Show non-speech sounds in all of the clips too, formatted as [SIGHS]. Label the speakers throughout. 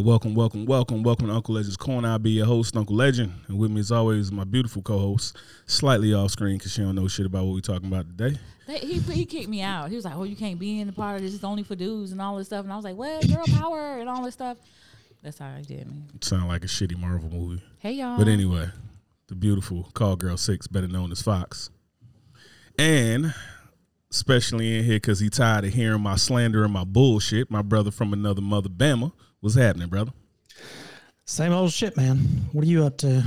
Speaker 1: right, welcome, welcome, welcome, welcome to Uncle Legend's Corner. I'll be your host, Uncle Legend, and with me as always my beautiful co-host, slightly off screen because she don't know shit about what we're talking about today.
Speaker 2: They, he he kicked me out. He was like, "Oh, you can't be in the party. this. It's only for dudes and all this stuff." And I was like, "What? Girl power and all this stuff." That's how I did me.
Speaker 1: Sound like a shitty Marvel movie,
Speaker 2: Hey y'all.
Speaker 1: but anyway, the beautiful Call Girl Six, better known as Fox, and especially in here because he tired of hearing my slander and my bullshit. My brother from another mother, Bama, what's happening, brother?
Speaker 3: Same old shit, man. What are you up to?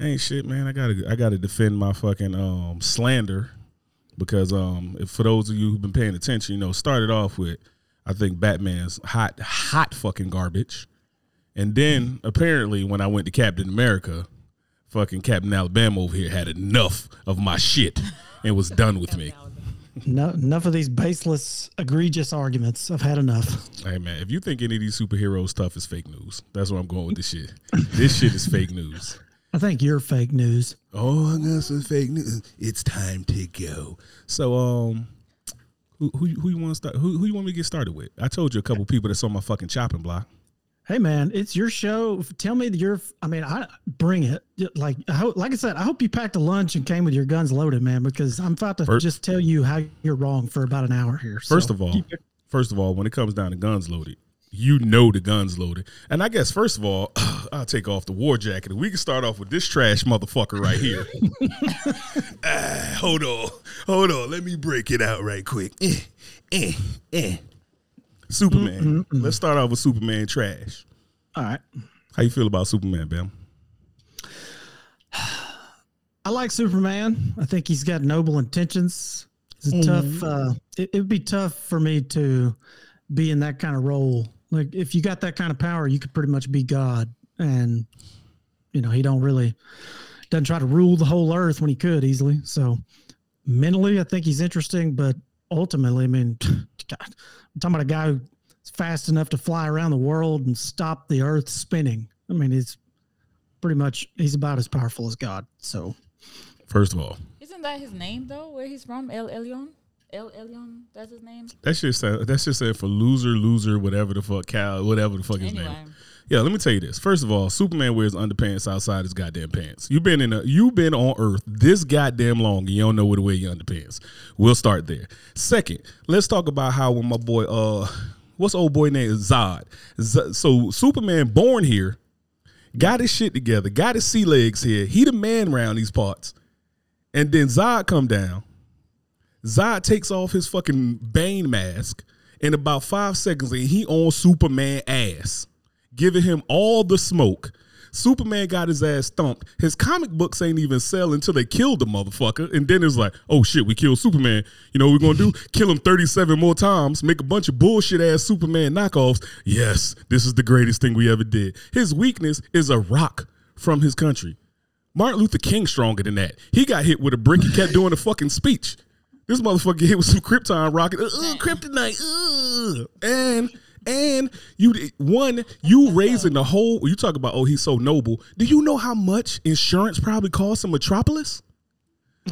Speaker 1: Ain't shit, man. I gotta I gotta defend my fucking um slander because um if, for those of you who've been paying attention, you know, started off with I think Batman's hot hot fucking garbage, and then apparently when I went to Captain America, fucking Captain Alabama over here had enough of my shit and was done with me. [LAUGHS]
Speaker 3: No, enough of these baseless, egregious arguments. I've had enough.
Speaker 1: Hey man, if you think any of these superhero stuff is fake news, that's where I'm going with this shit. this shit is fake news.
Speaker 3: I think you're fake news.
Speaker 1: Oh, I got some fake news. It's time to go. So, um, who who, who you want to start? Who who you want me to get started with? I told you a couple people that's on my fucking chopping block.
Speaker 3: Hey, man, it's your show. Tell me that you're. I mean, I bring it. Like, I hope, like I said, I hope you packed a lunch and came with your guns loaded, man. Because I'm about to
Speaker 1: First-
Speaker 3: just tell you how you're wrong for about an hour here.
Speaker 1: First of all, first of all, when it comes down to guns loaded, you know the guns loaded. And I guess first of all, [CLEARS THROAT] I'll take off the war jacket. We can start off with this trash motherfucker right here. [LAUGHS] Ah, hold on, hold on. Let me break it out right quick. Eh, eh, eh. Superman. Let's start off with Superman trash.
Speaker 3: all right.
Speaker 1: How you feel about Superman, Bam? [SIGHS]
Speaker 3: I like Superman. I think he's got noble intentions. It's a tough. Uh, it, it would be tough for me to be in that kind of role. Like if you got that kind of power, you could pretty much be God, and you know he don't really doesn't try to rule the whole earth when he could easily. So mentally, I think he's interesting, but ultimately, I mean, God, I'm talking about a guy who's fast enough to fly around the world and stop the earth spinning. I mean, he's pretty much he's about as powerful as God. So.
Speaker 1: First of all,
Speaker 2: Isn't that his name though? Where he's from? El Elyon. El Elyon. That's his name.
Speaker 1: that's just uh, that's just said for loser, loser, whatever the fuck, Cal, whatever the fuck his
Speaker 2: Anyway,
Speaker 1: name. Yeah, let me tell you this. First of all, Superman wears underpants outside his goddamn pants. You've been in a you've been on Earth this goddamn long and you don't know where to wear your underpants. We'll start there. Second, let's talk about how when my boy uh what's old boy name Zod. Z- so Superman born here, got his shit together, got his sea legs here. He the man around these parts. And then Zod come down. Zod takes off his fucking Bane mask in about five seconds and he on Superman ass, giving him all the smoke. Superman got his ass thumped. His comic books ain't even sell until they killed the motherfucker. And then it's like, oh shit, we killed Superman. You know what we're gonna do? [LAUGHS] Kill him 37 more times, make a bunch of bullshit ass Superman knockoffs. Yes, this is the greatest thing we ever did. His weakness is a rock from his country. Martin Luther King stronger than that. He got hit with a brick. He kept doing a fucking speech. This motherfucker hit with some Krypton rocket. Uh, uh, kryptonite. Uh. And and you one you raising the whole. You talk about oh he's so noble. Do you know how much insurance probably costs in Metropolis?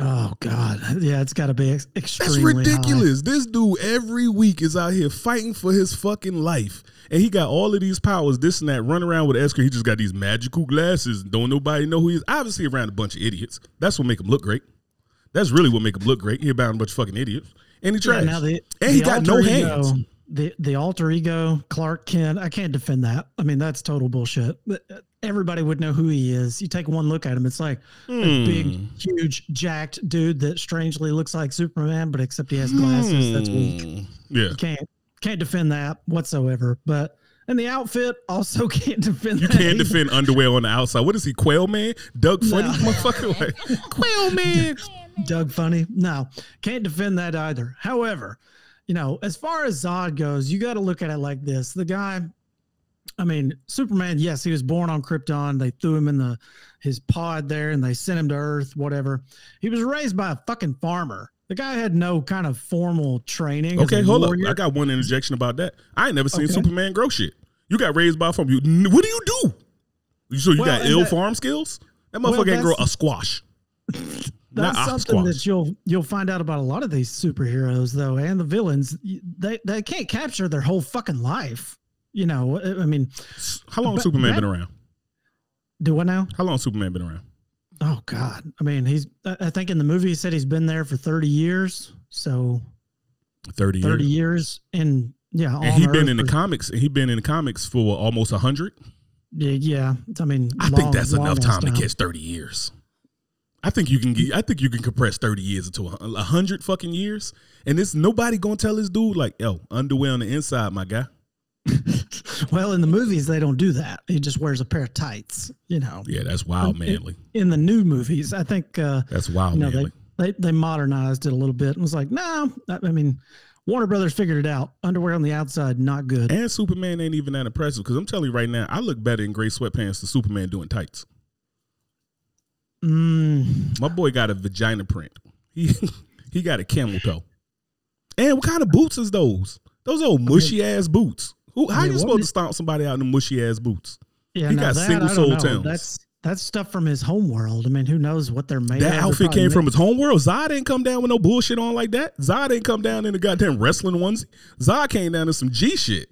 Speaker 3: Oh God, yeah, it's got to be ex-
Speaker 1: That's
Speaker 3: extremely high.
Speaker 1: ridiculous. This dude every week is out here fighting for his fucking life. And he got all of these powers, this and that, run around with Esker. He just got these magical glasses. Don't nobody know who he is. Obviously around a bunch of idiots. That's what make him look great. That's really what make him look great. He about a bunch of fucking idiots. And he
Speaker 3: Yeah,
Speaker 1: trash.
Speaker 3: now the,
Speaker 1: and he got no
Speaker 3: alter
Speaker 1: hands.
Speaker 3: Ego, the the alter ego Clark Kent. I can't defend that. I mean, that's total bullshit. Uh, Everybody would know who he is. You take one look at him, it's like a big,
Speaker 1: Hmm.
Speaker 3: huge, jacked dude that strangely looks like Superman, but except he has glasses. That's weak.
Speaker 1: Hmm. Yeah.
Speaker 3: can't can't defend that whatsoever. But And the outfit also [LAUGHS] can't defend.
Speaker 1: You can't
Speaker 3: either.
Speaker 1: defend underwear on the outside. What is he, Quail Man? Doug Funnie
Speaker 3: No.
Speaker 1: motherfucker? Like, [LAUGHS] Quail Man.
Speaker 3: Doug Funnie. No, can't defend that either. However, you know, as far as Zod goes, you got to look at it like this: the guy. I mean, Superman. Yes, he was born on Krypton. They threw him in the his pod there, and they sent him to Earth. Whatever. He was raised by a fucking farmer. The guy had no kind of formal training.
Speaker 1: Okay, hold up. I got one interjection about that. I ain't never seen
Speaker 3: Okay.
Speaker 1: Superman grow shit. You got raised by a farm. You, what do you do? You so you
Speaker 3: Well,
Speaker 1: got ill
Speaker 3: that-
Speaker 1: farm skills? That motherfucker can't grow a squash.
Speaker 3: That's
Speaker 1: Not
Speaker 3: something that you'll you'll find out about a lot of these superheroes though, and the villains. They they can't capture their whole fucking life. You know, I mean,
Speaker 1: How long Superman
Speaker 3: that-
Speaker 1: been around?
Speaker 3: do what now?
Speaker 1: How long Superman been around?
Speaker 3: Oh God! I mean, he's. I think in the movie he said he's been there for thirty years. So
Speaker 1: Thirty,
Speaker 3: thirty
Speaker 1: years.
Speaker 3: years, and yeah,
Speaker 1: And he been
Speaker 3: Earth
Speaker 1: in the comics. He been in the comics for almost hundred.
Speaker 3: Yeah, yeah. I mean,
Speaker 1: I
Speaker 3: long-
Speaker 1: think that's enough
Speaker 3: ass
Speaker 1: time to catch thirty years. I think you can get. I think you can compress thirty years into a, hundred fucking years, and it's nobody gonna tell this dude like, "Yo, underwear on the inside, my guy." [LAUGHS]
Speaker 3: Well, in the movies they don't do that. He just wears a pair of tights. You know,
Speaker 1: Yeah, that's wild, manly.
Speaker 3: in the new movies, I think. uh
Speaker 1: That's wild,
Speaker 3: you know,
Speaker 1: manly.
Speaker 3: they, they they modernized it a little bit and was like, no, I I mean, Warner Brothers figured it out. Underwear on the outside, not good.
Speaker 1: And Superman ain't even that impressive because I'm telling you right now, I look better in gray sweatpants than Superman doing tights.
Speaker 3: Mm,
Speaker 1: My boy got a vagina print. He [LAUGHS] he got a camel toe. And what kind of boots is those? Those old mushy ass boots. Who? How
Speaker 3: mean,
Speaker 1: you supposed to stomp somebody out in the mushy ass boots?
Speaker 3: yeah,
Speaker 1: He got
Speaker 3: that,
Speaker 1: single
Speaker 3: I
Speaker 1: sole. Timbs.
Speaker 3: That's that's stuff from his home world. I mean, who knows what they're made
Speaker 1: That
Speaker 3: of?
Speaker 1: Outfit came from his home world. Zod ain't come down with no bullshit on like that. Zod ain't come down in the goddamn wrestling ones. Zod came down in some G shit.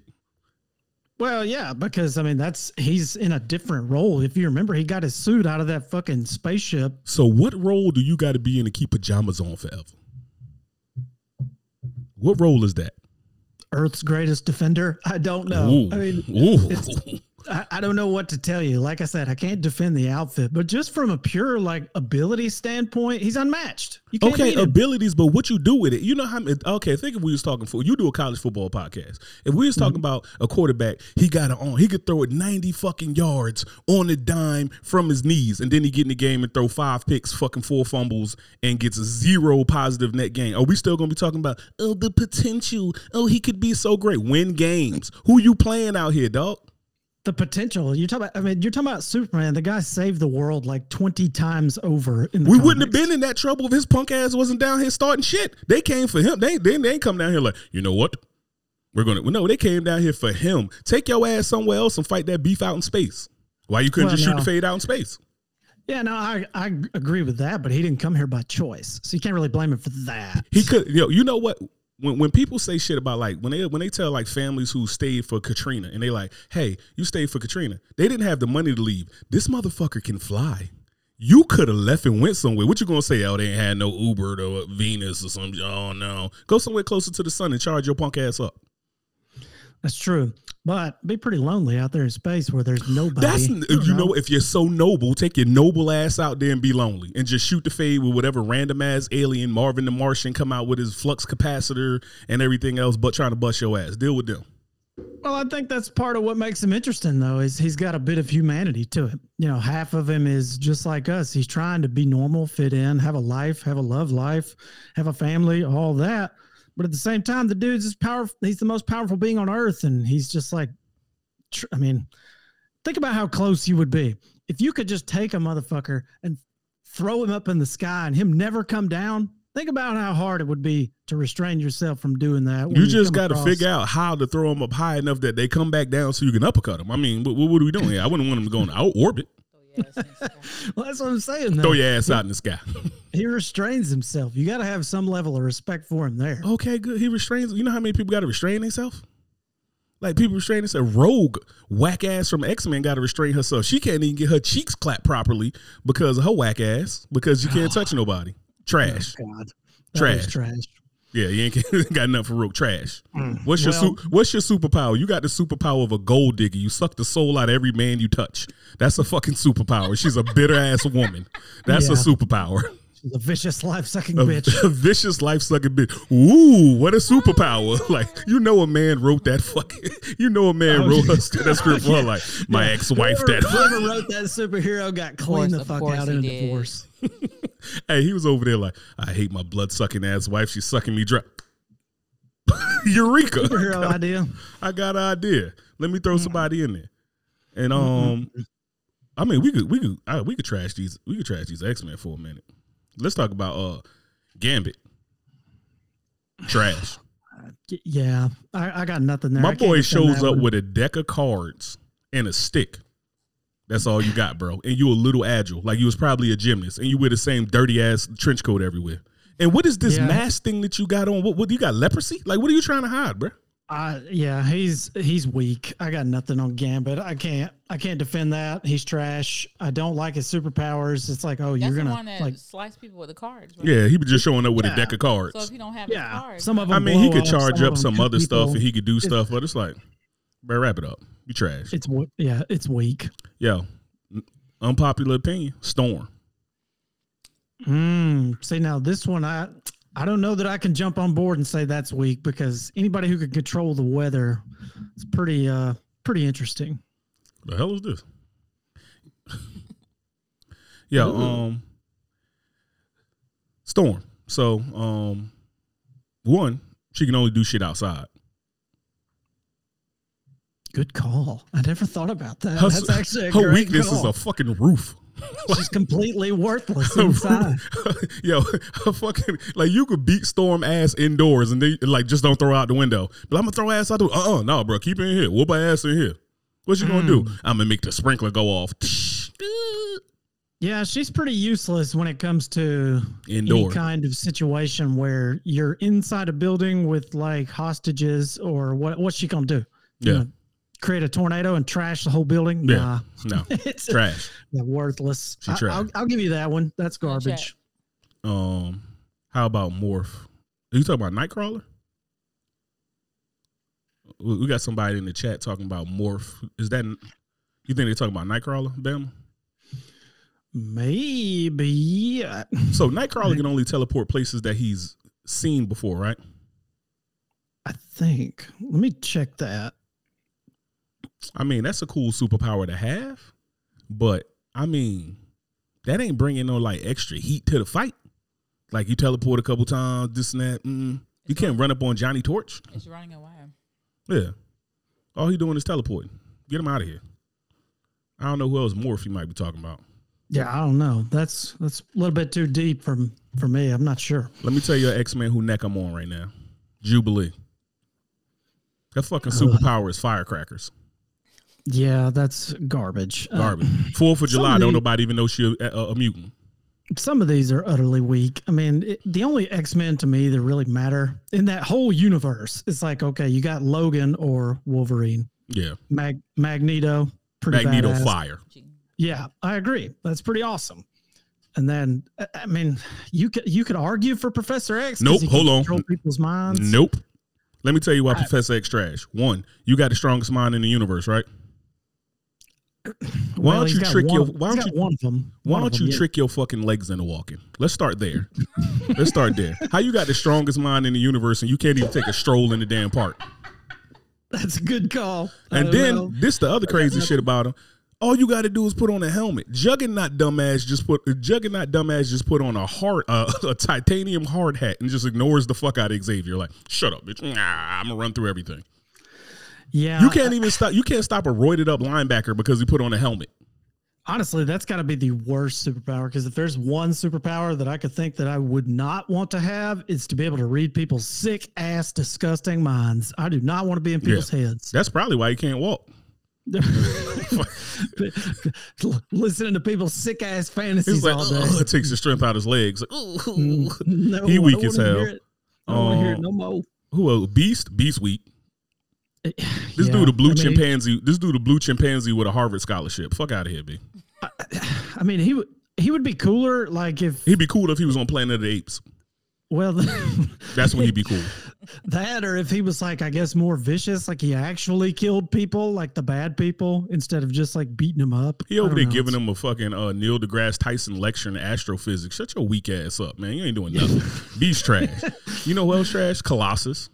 Speaker 3: Well, yeah, because I mean, that's he's in a different role. If you remember, he got his suit out of that fucking spaceship.
Speaker 1: So what role do you got to be in to keep pajamas on forever? What role is that?
Speaker 3: Earth's greatest defender. I don't know.
Speaker 1: Ooh.
Speaker 3: I mean,
Speaker 1: Ooh.
Speaker 3: I, I don't know what to tell you. Like I said, I can't defend the outfit, but just from a pure like ability standpoint, he's unmatched. You can't
Speaker 1: Okay, abilities, but what you do with it? You know how? Okay, think if we was talking for you do a college football podcast. If we was
Speaker 3: Mm-hmm.
Speaker 1: talking about a quarterback, he got it on. He could throw it ninety fucking yards on a dime from his knees, and then he get in the game and throw five picks, fucking four fumbles, and gets a zero positive net gain. Are we still gonna be talking about oh the potential? Oh, he could be so great. Win games. Who you playing out here, dog?
Speaker 3: The potential. You're talking about. I mean, you're talking about Superman. The guy saved the world like twenty times over. In the
Speaker 1: We wouldn't have been in that trouble if his punk ass wasn't down here starting shit. They came for him. They they, they ain't come down here like, you know what? We're gonna well, no, they came down here for him. Take your ass somewhere else and fight that beef out in space. Why you couldn't
Speaker 3: Well,
Speaker 1: just shoot the fade out in space?
Speaker 3: Yeah, no, I I agree with that, but he didn't come here by choice, so you can't really blame him for that.
Speaker 1: He could yo, you know what? When when people say shit about like when they when they tell like families who stayed for Katrina and they like, hey, you stayed for Katrina. They didn't have the money to leave. This motherfucker can fly. You could have left and went somewhere. What you gonna say? Oh, they ain't had no Uber to Venus or something. Oh no. Go somewhere closer to the sun and charge your punk ass up.
Speaker 3: That's true, but be pretty lonely out there in space where there's nobody.
Speaker 1: That's you know, if you're so noble, take your noble ass out there and be lonely, and just shoot the fade with whatever random ass alien Marvin the Martian come out with his flux capacitor and everything else, but trying to bust your ass. Deal with them.
Speaker 3: Well, I think that's part of what makes him interesting, though, is he's got a bit of humanity to him. You know, half of him is just like us. He's trying to be normal, fit in, have a life, have a love life, have a family, all that. But at the same time, the dude's is powerful. He's the most powerful being on earth, and he's just like, tr- I mean, think about how close you would be if you could just take a motherfucker and throw him up in the sky and him never come down. Think about how hard it would be to restrain yourself from doing that. when
Speaker 1: You just got to figure out how to throw them up high enough that they come back down so you can uppercut them. I mean, what, what are we doing here? I wouldn't want them to go in out orbit.
Speaker 3: Well, that's what I'm saying. Though.
Speaker 1: Throw your ass out in the sky. [LAUGHS]
Speaker 3: he restrains himself. You got to have some level of respect for him there.
Speaker 1: Okay, good. He restrains. You know how many people got to restrain themselves? Like people restrain themselves. Rogue, whack ass from X Men, got to restrain herself. She can't even get her cheeks clapped properly because of her whack ass. Because you can't [SIGHS] touch nobody. Trash.
Speaker 3: Oh, God,
Speaker 1: Trash.
Speaker 3: Trash.
Speaker 1: Yeah, you ain't [LAUGHS] got nothing for real Trash. Mm. What's your
Speaker 3: Well-
Speaker 1: su- What's your superpower? You got the superpower of a gold digger. You suck the soul out of every man you touch. That's a fucking superpower. She's a bitter ass woman. That's a superpower.
Speaker 3: She's a vicious life sucking bitch. [LAUGHS]
Speaker 1: a vicious life sucking bitch. Ooh, what a superpower! [LAUGHS] Like you know, a man wrote that fucking. You know, a man
Speaker 3: Oh,
Speaker 1: wrote
Speaker 3: yeah.
Speaker 1: that script for her. Like my ex-wife.
Speaker 3: Whoever,
Speaker 1: that
Speaker 3: whoever wrote that superhero got
Speaker 2: course,
Speaker 3: cleaned the fuck out in a divorce. [LAUGHS]
Speaker 1: Hey, he was over there like, I hate my blood sucking ass wife. She's sucking me dry. [LAUGHS] Eureka!
Speaker 3: Superhero idea.
Speaker 1: I got an idea. Let me throw somebody in there. And um, I mean, we could we could we could trash these we could trash these X Men for a minute. Let's talk about uh Gambit. Trash. [SIGHS]
Speaker 3: Yeah, I, I got nothing there.
Speaker 1: My
Speaker 3: I
Speaker 1: boy shows up
Speaker 3: one.
Speaker 1: with a deck of cards and a stick. That's all you got, bro. And you a little agile, like you was probably a gymnast, and you wear the same dirty ass trench coat everywhere. And what is this
Speaker 3: Yeah.
Speaker 1: mask thing that you got on? What, what you got leprosy? Like what are you trying to hide, bro?
Speaker 3: Uh, yeah, he's he's weak. I got nothing on Gambit. I can't I can't defend that. He's trash. I don't like his superpowers. It's like, oh,
Speaker 2: That's
Speaker 3: you're gonna
Speaker 2: one that
Speaker 3: like,
Speaker 2: slice people with the cards. Right?
Speaker 1: Yeah, he was just showing up with a deck of cards.
Speaker 2: So if you don't have
Speaker 3: yeah.
Speaker 2: cards,
Speaker 3: Some of them.
Speaker 1: I mean, he could charge
Speaker 3: of
Speaker 1: up some
Speaker 3: hit
Speaker 1: other stuff
Speaker 3: people.
Speaker 1: and he could do stuff, but it's like, bro, wrap it up. You trash.
Speaker 3: It's yeah, it's weak.
Speaker 1: Yo, unpopular opinion, Storm.
Speaker 3: Mm, see now this one I I don't know that I can jump on board and say that's weak because anybody who can control the weather is pretty uh pretty interesting.
Speaker 1: The hell is this? [LAUGHS] yeah, um, Storm. So, um, one, she can only do shit outside.
Speaker 3: Good call. I never thought about that.
Speaker 1: Her,
Speaker 3: That's actually a
Speaker 1: her weakness
Speaker 3: call.
Speaker 1: is a fucking roof. [LAUGHS]
Speaker 3: She's completely worthless [LAUGHS] inside. [LAUGHS]
Speaker 1: Yo, fucking like you could beat Storm ass indoors and then like just don't throw out the window. But I'm gonna throw ass out the uh uh no, bro, keep it in here. Whoop her ass in here. What you gonna do?
Speaker 3: Mm.
Speaker 1: I'm gonna make the sprinkler go off.
Speaker 3: Yeah, she's pretty useless when it comes to
Speaker 1: Indoor.
Speaker 3: any kind of situation where you're inside a building with like hostages or what what's she gonna do? You
Speaker 1: Yeah.
Speaker 3: know, create a tornado and trash the whole building?
Speaker 1: Yeah.
Speaker 3: Nah.
Speaker 1: No. [LAUGHS]
Speaker 3: it's [LAUGHS]
Speaker 1: Trash.
Speaker 3: yeah, worthless.
Speaker 1: She
Speaker 3: I,
Speaker 1: trash.
Speaker 3: will I'll give you that one. That's
Speaker 2: Good
Speaker 3: garbage.
Speaker 1: Um, how about Morph? Are you talking about Nightcrawler? We we got somebody in the chat talking about Morph. Is that you think they're talking about Nightcrawler, Bam?
Speaker 3: Maybe.
Speaker 1: So Nightcrawler can only teleport places that he's seen before, right?
Speaker 3: I think. Let me check that.
Speaker 1: I mean, that's a cool superpower to have, but I mean, that ain't bringing no like extra heat to the fight. Like you teleport a couple times, this and that. Mm, you can't run up on Johnny Torch.
Speaker 2: it's running away.
Speaker 1: Yeah, all he doing is teleporting. Get him out of here. I don't know who else Morph you might be talking about.
Speaker 3: Yeah, I don't know. That's that's a little bit too deep for for me. I'm not sure.
Speaker 1: Let me tell you, X Men who neck I'm on right now. Jubilee. That fucking superpower is firecrackers.
Speaker 3: Yeah, that's garbage. Uh,
Speaker 1: Garbage. Fourth of July,
Speaker 3: of
Speaker 1: don't nobody even know she a, a, a mutant.
Speaker 3: some of these are utterly weak. I mean, it, the only X Men to me that really matter in that whole universe is like, okay, you got Logan or Wolverine,
Speaker 1: Yeah,
Speaker 3: Mag- Magneto, pretty
Speaker 1: Magneto
Speaker 3: badass.
Speaker 1: fire.
Speaker 3: Yeah, I agree. That's pretty awesome. And then, I- mean, you could you could argue for Professor X.
Speaker 1: Nope, hold on.
Speaker 3: Control people's minds.
Speaker 1: Nope. Let me tell you why Professor X trash. One, you got the strongest mind in the universe, right? Why
Speaker 3: Well,
Speaker 1: don't
Speaker 3: he's
Speaker 1: you trick
Speaker 3: one-
Speaker 1: your? Why don't you?
Speaker 3: one of them?
Speaker 1: Why don't
Speaker 3: them,
Speaker 1: you
Speaker 3: yeah.
Speaker 1: trick your fucking legs into walking? Let's start there. Let's start there. How you got the strongest mind in the universe and you can't even take a stroll in the damn park?
Speaker 3: That's a good call.
Speaker 1: And then
Speaker 3: know.
Speaker 1: this the other crazy shit about him. All you got to do is put on a helmet. Juggernaut dumbass just put Juggernaut dumbass just put on a hard uh, [LAUGHS] a titanium hard hat and just ignores the fuck out of Xavier. Like, shut up, bitch. Nah, I'm gonna run through everything.
Speaker 3: Yeah,
Speaker 1: You can't even stop. You can't stop a roided up linebacker because he put on a helmet.
Speaker 3: Honestly, that's got to be the worst superpower because if there's one superpower that I could think that I would not want to have, it's to be able to read people's sick ass, disgusting minds. I do not want to be in people's heads.
Speaker 1: That's probably why you can't walk. [LAUGHS] [LAUGHS]
Speaker 3: Listening to people's sick ass fantasies
Speaker 1: like,
Speaker 3: all day.
Speaker 1: "Ugh," it takes the strength out of his legs. Like,
Speaker 3: Mm,
Speaker 1: "Ooh."
Speaker 3: no,
Speaker 1: He weak as hell.
Speaker 3: I don't want to hear it
Speaker 1: Um,
Speaker 3: no more.
Speaker 1: Who else? Beast? Beast weak. [SIGHS] This
Speaker 3: Yeah,
Speaker 1: dude a blue
Speaker 3: I mean,
Speaker 1: chimpanzee. This dude a blue chimpanzee with a Harvard scholarship. Fuck out of here, B. [SIGHS]
Speaker 3: I mean, he would he would be cooler like if
Speaker 1: He'd be cool if he was on Planet of the Apes.
Speaker 3: well [LAUGHS]
Speaker 1: That's when he'd be cool.
Speaker 3: that, or if he was like, I guess, more vicious, like he actually killed people, like the bad people, instead of just like beating them up.
Speaker 1: He over there giving him a fucking uh, Neil deGrasse Tyson lecture in astrophysics. Shut your weak ass up, man. You ain't doing nothing. [LAUGHS] Beast trash. You know who else trash? Colossus.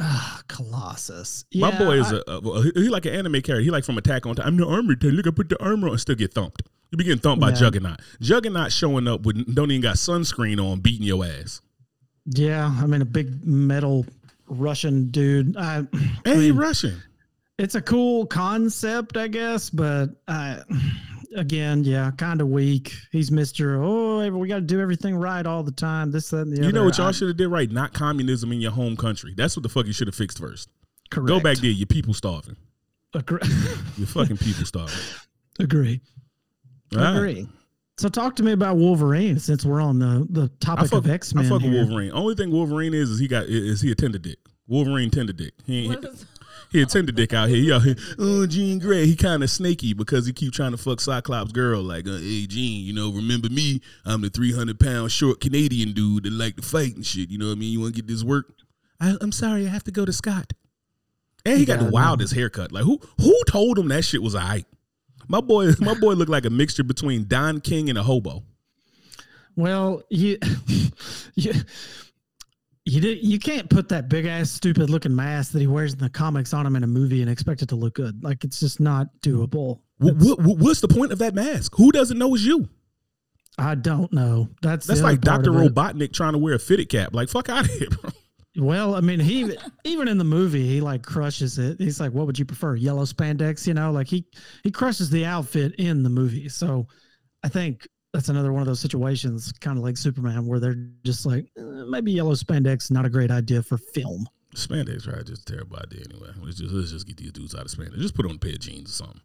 Speaker 3: Uh, Colossus.
Speaker 1: My yeah, boy is I, a, a, he like an anime character. He like from Attack on Titan. I'm the armor. Look, I put the armor on and still get thumped. You be getting thumped yeah. by Juggernaut. Juggernaut showing up with don't even got sunscreen on, beating your ass.
Speaker 3: Yeah, I mean a big metal Russian dude. I,
Speaker 1: hey, [CLEARS THROAT] I mean, Russian.
Speaker 3: It's a cool concept, I guess, but I, again, yeah, kind of weak. He's Mister. Oh, we got to do everything right all the time. This, that, and the
Speaker 1: you
Speaker 3: other.
Speaker 1: You know what y'all should have did right? Not communism in your home country. That's what the fuck you should have fixed first. Correct. Go back there. Your people starving. Agree. your fucking people starving. [LAUGHS]
Speaker 3: Agree. Agree. So talk to me about Wolverine since we're on the, the topic fuck, of X Men. I fuck with
Speaker 1: Wolverine. Only thing Wolverine is is he got is he a tender dick. Wolverine tender dick. He ain't, he a tender dick out here. He here. Oh, Jean Grey. He kind of snaky because he keep trying to fuck Cyclops girl. Like, uh, hey, Jean, you know, remember me? I'm the 300 pound short Canadian dude that like to fight and shit. You know what I mean? You want to get this work? I, am sorry, I have to go to Scott. And he got the wildest haircut. Like, who who told him that shit was a hype? My boy, [LAUGHS] my boy looked like a mixture between Don King and a hobo.
Speaker 3: Well, you, [LAUGHS] you, you, did, you can't put that big ass stupid looking mask that he wears in the comics on him in a movie and expect it to look good. Like it's just not doable.
Speaker 1: What, what, what's the point of that mask? Who doesn't know it's you?
Speaker 3: I don't know. That's
Speaker 1: that's like Doctor Robotnik trying to wear a fitted cap. Like fuck out of here, bro.
Speaker 3: Well, I mean, he even in the movie, he like crushes it. He's like, "What would you prefer, yellow spandex?" You know, like he he crushes the outfit in the movie. So, I think that's another one of those situations, kind of like Superman, where they're just like, eh, maybe yellow spandex not a great idea for film.
Speaker 1: Spandex, right? Just a terrible idea anyway. Let's just let's just get these dudes out of spandex. Just put on a pair of jeans or something.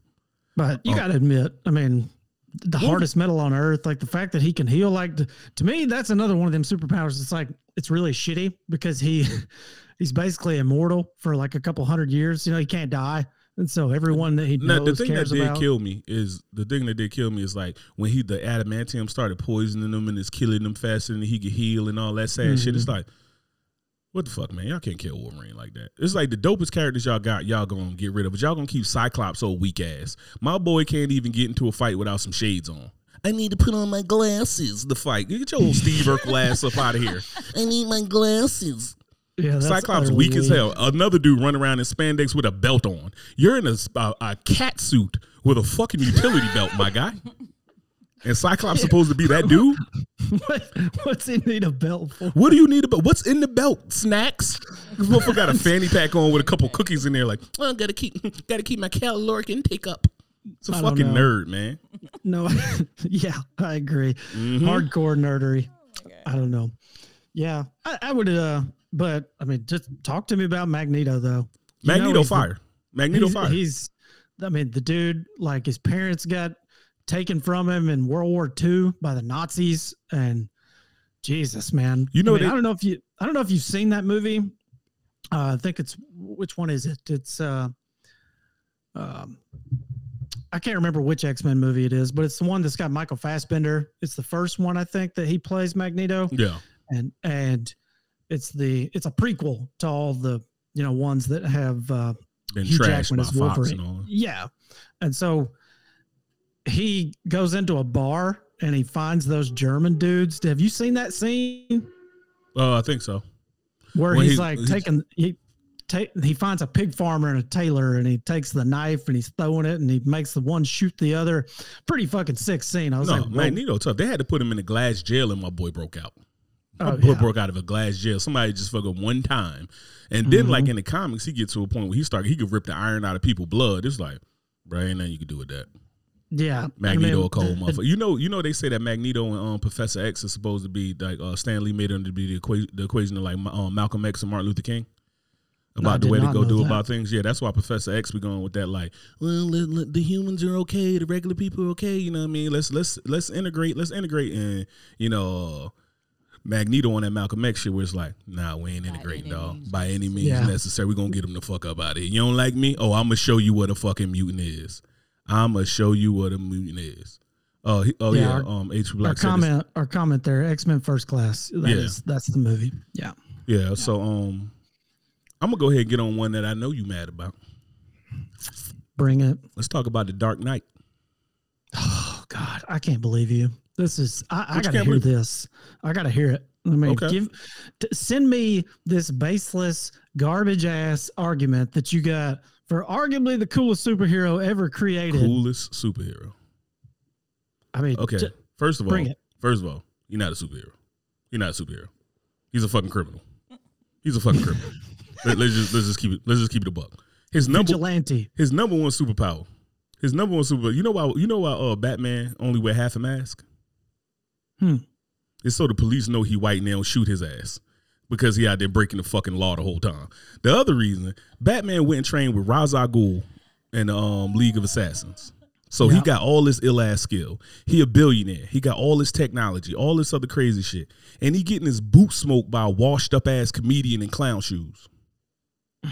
Speaker 3: But you oh. got to admit, I mean, the hardest metal on earth. Like the fact that he can heal. Like to me, that's another one of them superpowers. It's like it's really shitty because he [LAUGHS] he's basically immortal for like a couple hundred years. You know, he can't die. And so everyone that he knows now, the thing that
Speaker 1: did
Speaker 3: about,
Speaker 1: kill me is the thing that did kill me is like when he the adamantium started poisoning them and is killing them faster than he could heal and all that sad mm-hmm. shit. It's mm-hmm. like what the fuck, man? Y'all can't kill Wolverine like that. It's like the dopest characters y'all got, y'all gonna get rid of, but y'all gonna keep Cyclops so weak ass. My boy can't even get into a fight without some shades on. I need to put on my glasses to fight. Get your old Steve Urkel ass up out of here. I need my glasses. Yeah, Cyclops weak as hell. Another dude run around in spandex with a belt on. You're in a, a, a cat suit with a fucking utility belt, my guy. And Cyclops supposed to be that dude? [LAUGHS]
Speaker 3: what, what's in need a belt for?
Speaker 1: What do you need a belt? What's in the belt? Snacks? This motherfucker got a fanny pack on with a couple cookies in there. Like, oh, gotta keep, [LAUGHS] gotta keep my caloric intake up. It's a I fucking nerd, man.
Speaker 3: No, [LAUGHS] yeah, I agree. Mm-hmm. Hardcore nerdery. I don't know. Yeah, I, I, would. uh But I mean, just talk to me about Magneto, though.
Speaker 1: You Magneto fire. The, Magneto
Speaker 3: he's,
Speaker 1: fire.
Speaker 3: He's. I mean, the dude, like his parents got taken from him in World War II by the Nazis. And Jesus, man, you know, I, mean, they, I don't know if you, I don't know if you've seen that movie. Uh, I think it's which one is it? It's uh, um, I can't remember which X Men movie it is, but it's the one that's got Michael Fassbender. It's the first one I think that he plays Magneto.
Speaker 1: Yeah,
Speaker 3: and and it's the it's a prequel to all the you know ones that have uh,
Speaker 1: been Hugh Jackman as Wolverine.
Speaker 3: Yeah, and so he goes into a bar and he finds those German dudes. Have you seen that scene?
Speaker 1: Oh, uh, I think so.
Speaker 3: Where he's he, like he's, taking he take he finds a pig farmer and a tailor and he takes the knife and he's throwing it and he makes the one shoot the other. Pretty fucking sick scene. I was no, like,
Speaker 1: Magneto tough. They had to put him in a glass jail and my boy broke out. My oh, yeah. broke out of a glass jail. Somebody just fucking one time. And then mm-hmm. like in the comics, he gets to a point where he started he could rip the iron out of people's blood. It's like, bro, ain't nothing you can do with that.
Speaker 3: Yeah,
Speaker 1: Magneto I mean, a cold [LAUGHS] motherfucker. You know, you know they say that Magneto and um, Professor X is supposed to be like uh, Stan Lee made him to be the equation, the equation of like um, Malcolm X and Martin Luther King about the way to go do that. about things. Yeah, that's why Professor X be going with that. Like, well, let, let, the humans are okay, the regular people are okay. You know what I mean? Let's let's let's integrate. Let's integrate, and you know. Magneto on that Malcolm X shit where it's like, nah, we ain't integrating, dog. By any means yeah. necessary. We're gonna get him the fuck up out of here. You don't like me? Oh, I'm gonna show you what a fucking mutant is. I'm gonna show you what a mutant is. Oh, he, oh yeah. yeah. Our, um, H. Black.
Speaker 3: Our comment, our comment there. X Men First Class. That yeah. Is, that's the movie. Yeah.
Speaker 1: Yeah, so um I'm gonna go ahead and get on one that I know you mad about.
Speaker 3: Bring it.
Speaker 1: Let's talk about the Dark Knight. [SIGHS]
Speaker 3: Oh God, I can't believe you. This is I, I gotta hear this. I gotta hear it. I mean,
Speaker 1: Okay.
Speaker 3: give t- send me this baseless garbage ass argument that you got for arguably the coolest superhero ever created.
Speaker 1: Coolest superhero.
Speaker 3: I mean,
Speaker 1: Okay.
Speaker 3: j-
Speaker 1: first of all,
Speaker 3: bring it.
Speaker 1: first of all, you're not a superhero. You're not a superhero. He's a fucking criminal. He's a fucking criminal. [LAUGHS] Let, us just let's just keep it let's just keep it a buck. His number
Speaker 3: vigilante.
Speaker 1: his number one superpower. His number one super. You know why? You know why? Uh, Batman only wear half a mask.
Speaker 3: Hmm.
Speaker 1: It's so the police know he white and they don't shoot his ass because he out there breaking the fucking law the whole time. The other reason, Batman went and trained with Ra's al Ghul in the um, League of Assassins. So he got all this ill ass skill. He a billionaire. He got all this technology, all this other crazy shit, and he getting his boot smoked by a washed up ass comedian in clown shoes. [SIGHS]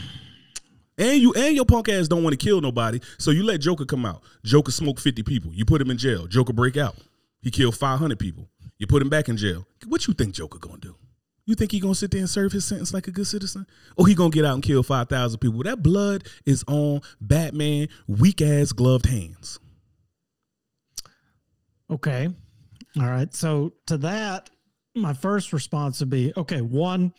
Speaker 1: And you and your punk ass don't want to kill nobody, so you let Joker come out. Joker smoke fifty people. You put him in jail. Joker break out. He killed five hundred people. You put him back in jail. What you think Joker gonna do? You think he gonna sit there and serve his sentence like a good citizen, or he gonna get out and kill five thousand people? That blood is on Batman weak ass gloved hands.
Speaker 3: Okay. All right. So to that, my first response would be okay, one,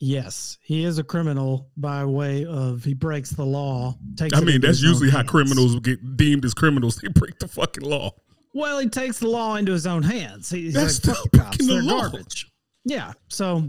Speaker 3: yes, he is a criminal by way of he breaks the law. Takes
Speaker 1: I mean, that's usually how
Speaker 3: hands.
Speaker 1: criminals get deemed as criminals. They break the fucking law.
Speaker 3: Well, he takes the law into his own hands. He- He's
Speaker 1: That's
Speaker 3: like, the cops,
Speaker 1: the
Speaker 3: they're
Speaker 1: law."
Speaker 3: garbage. Yeah. So,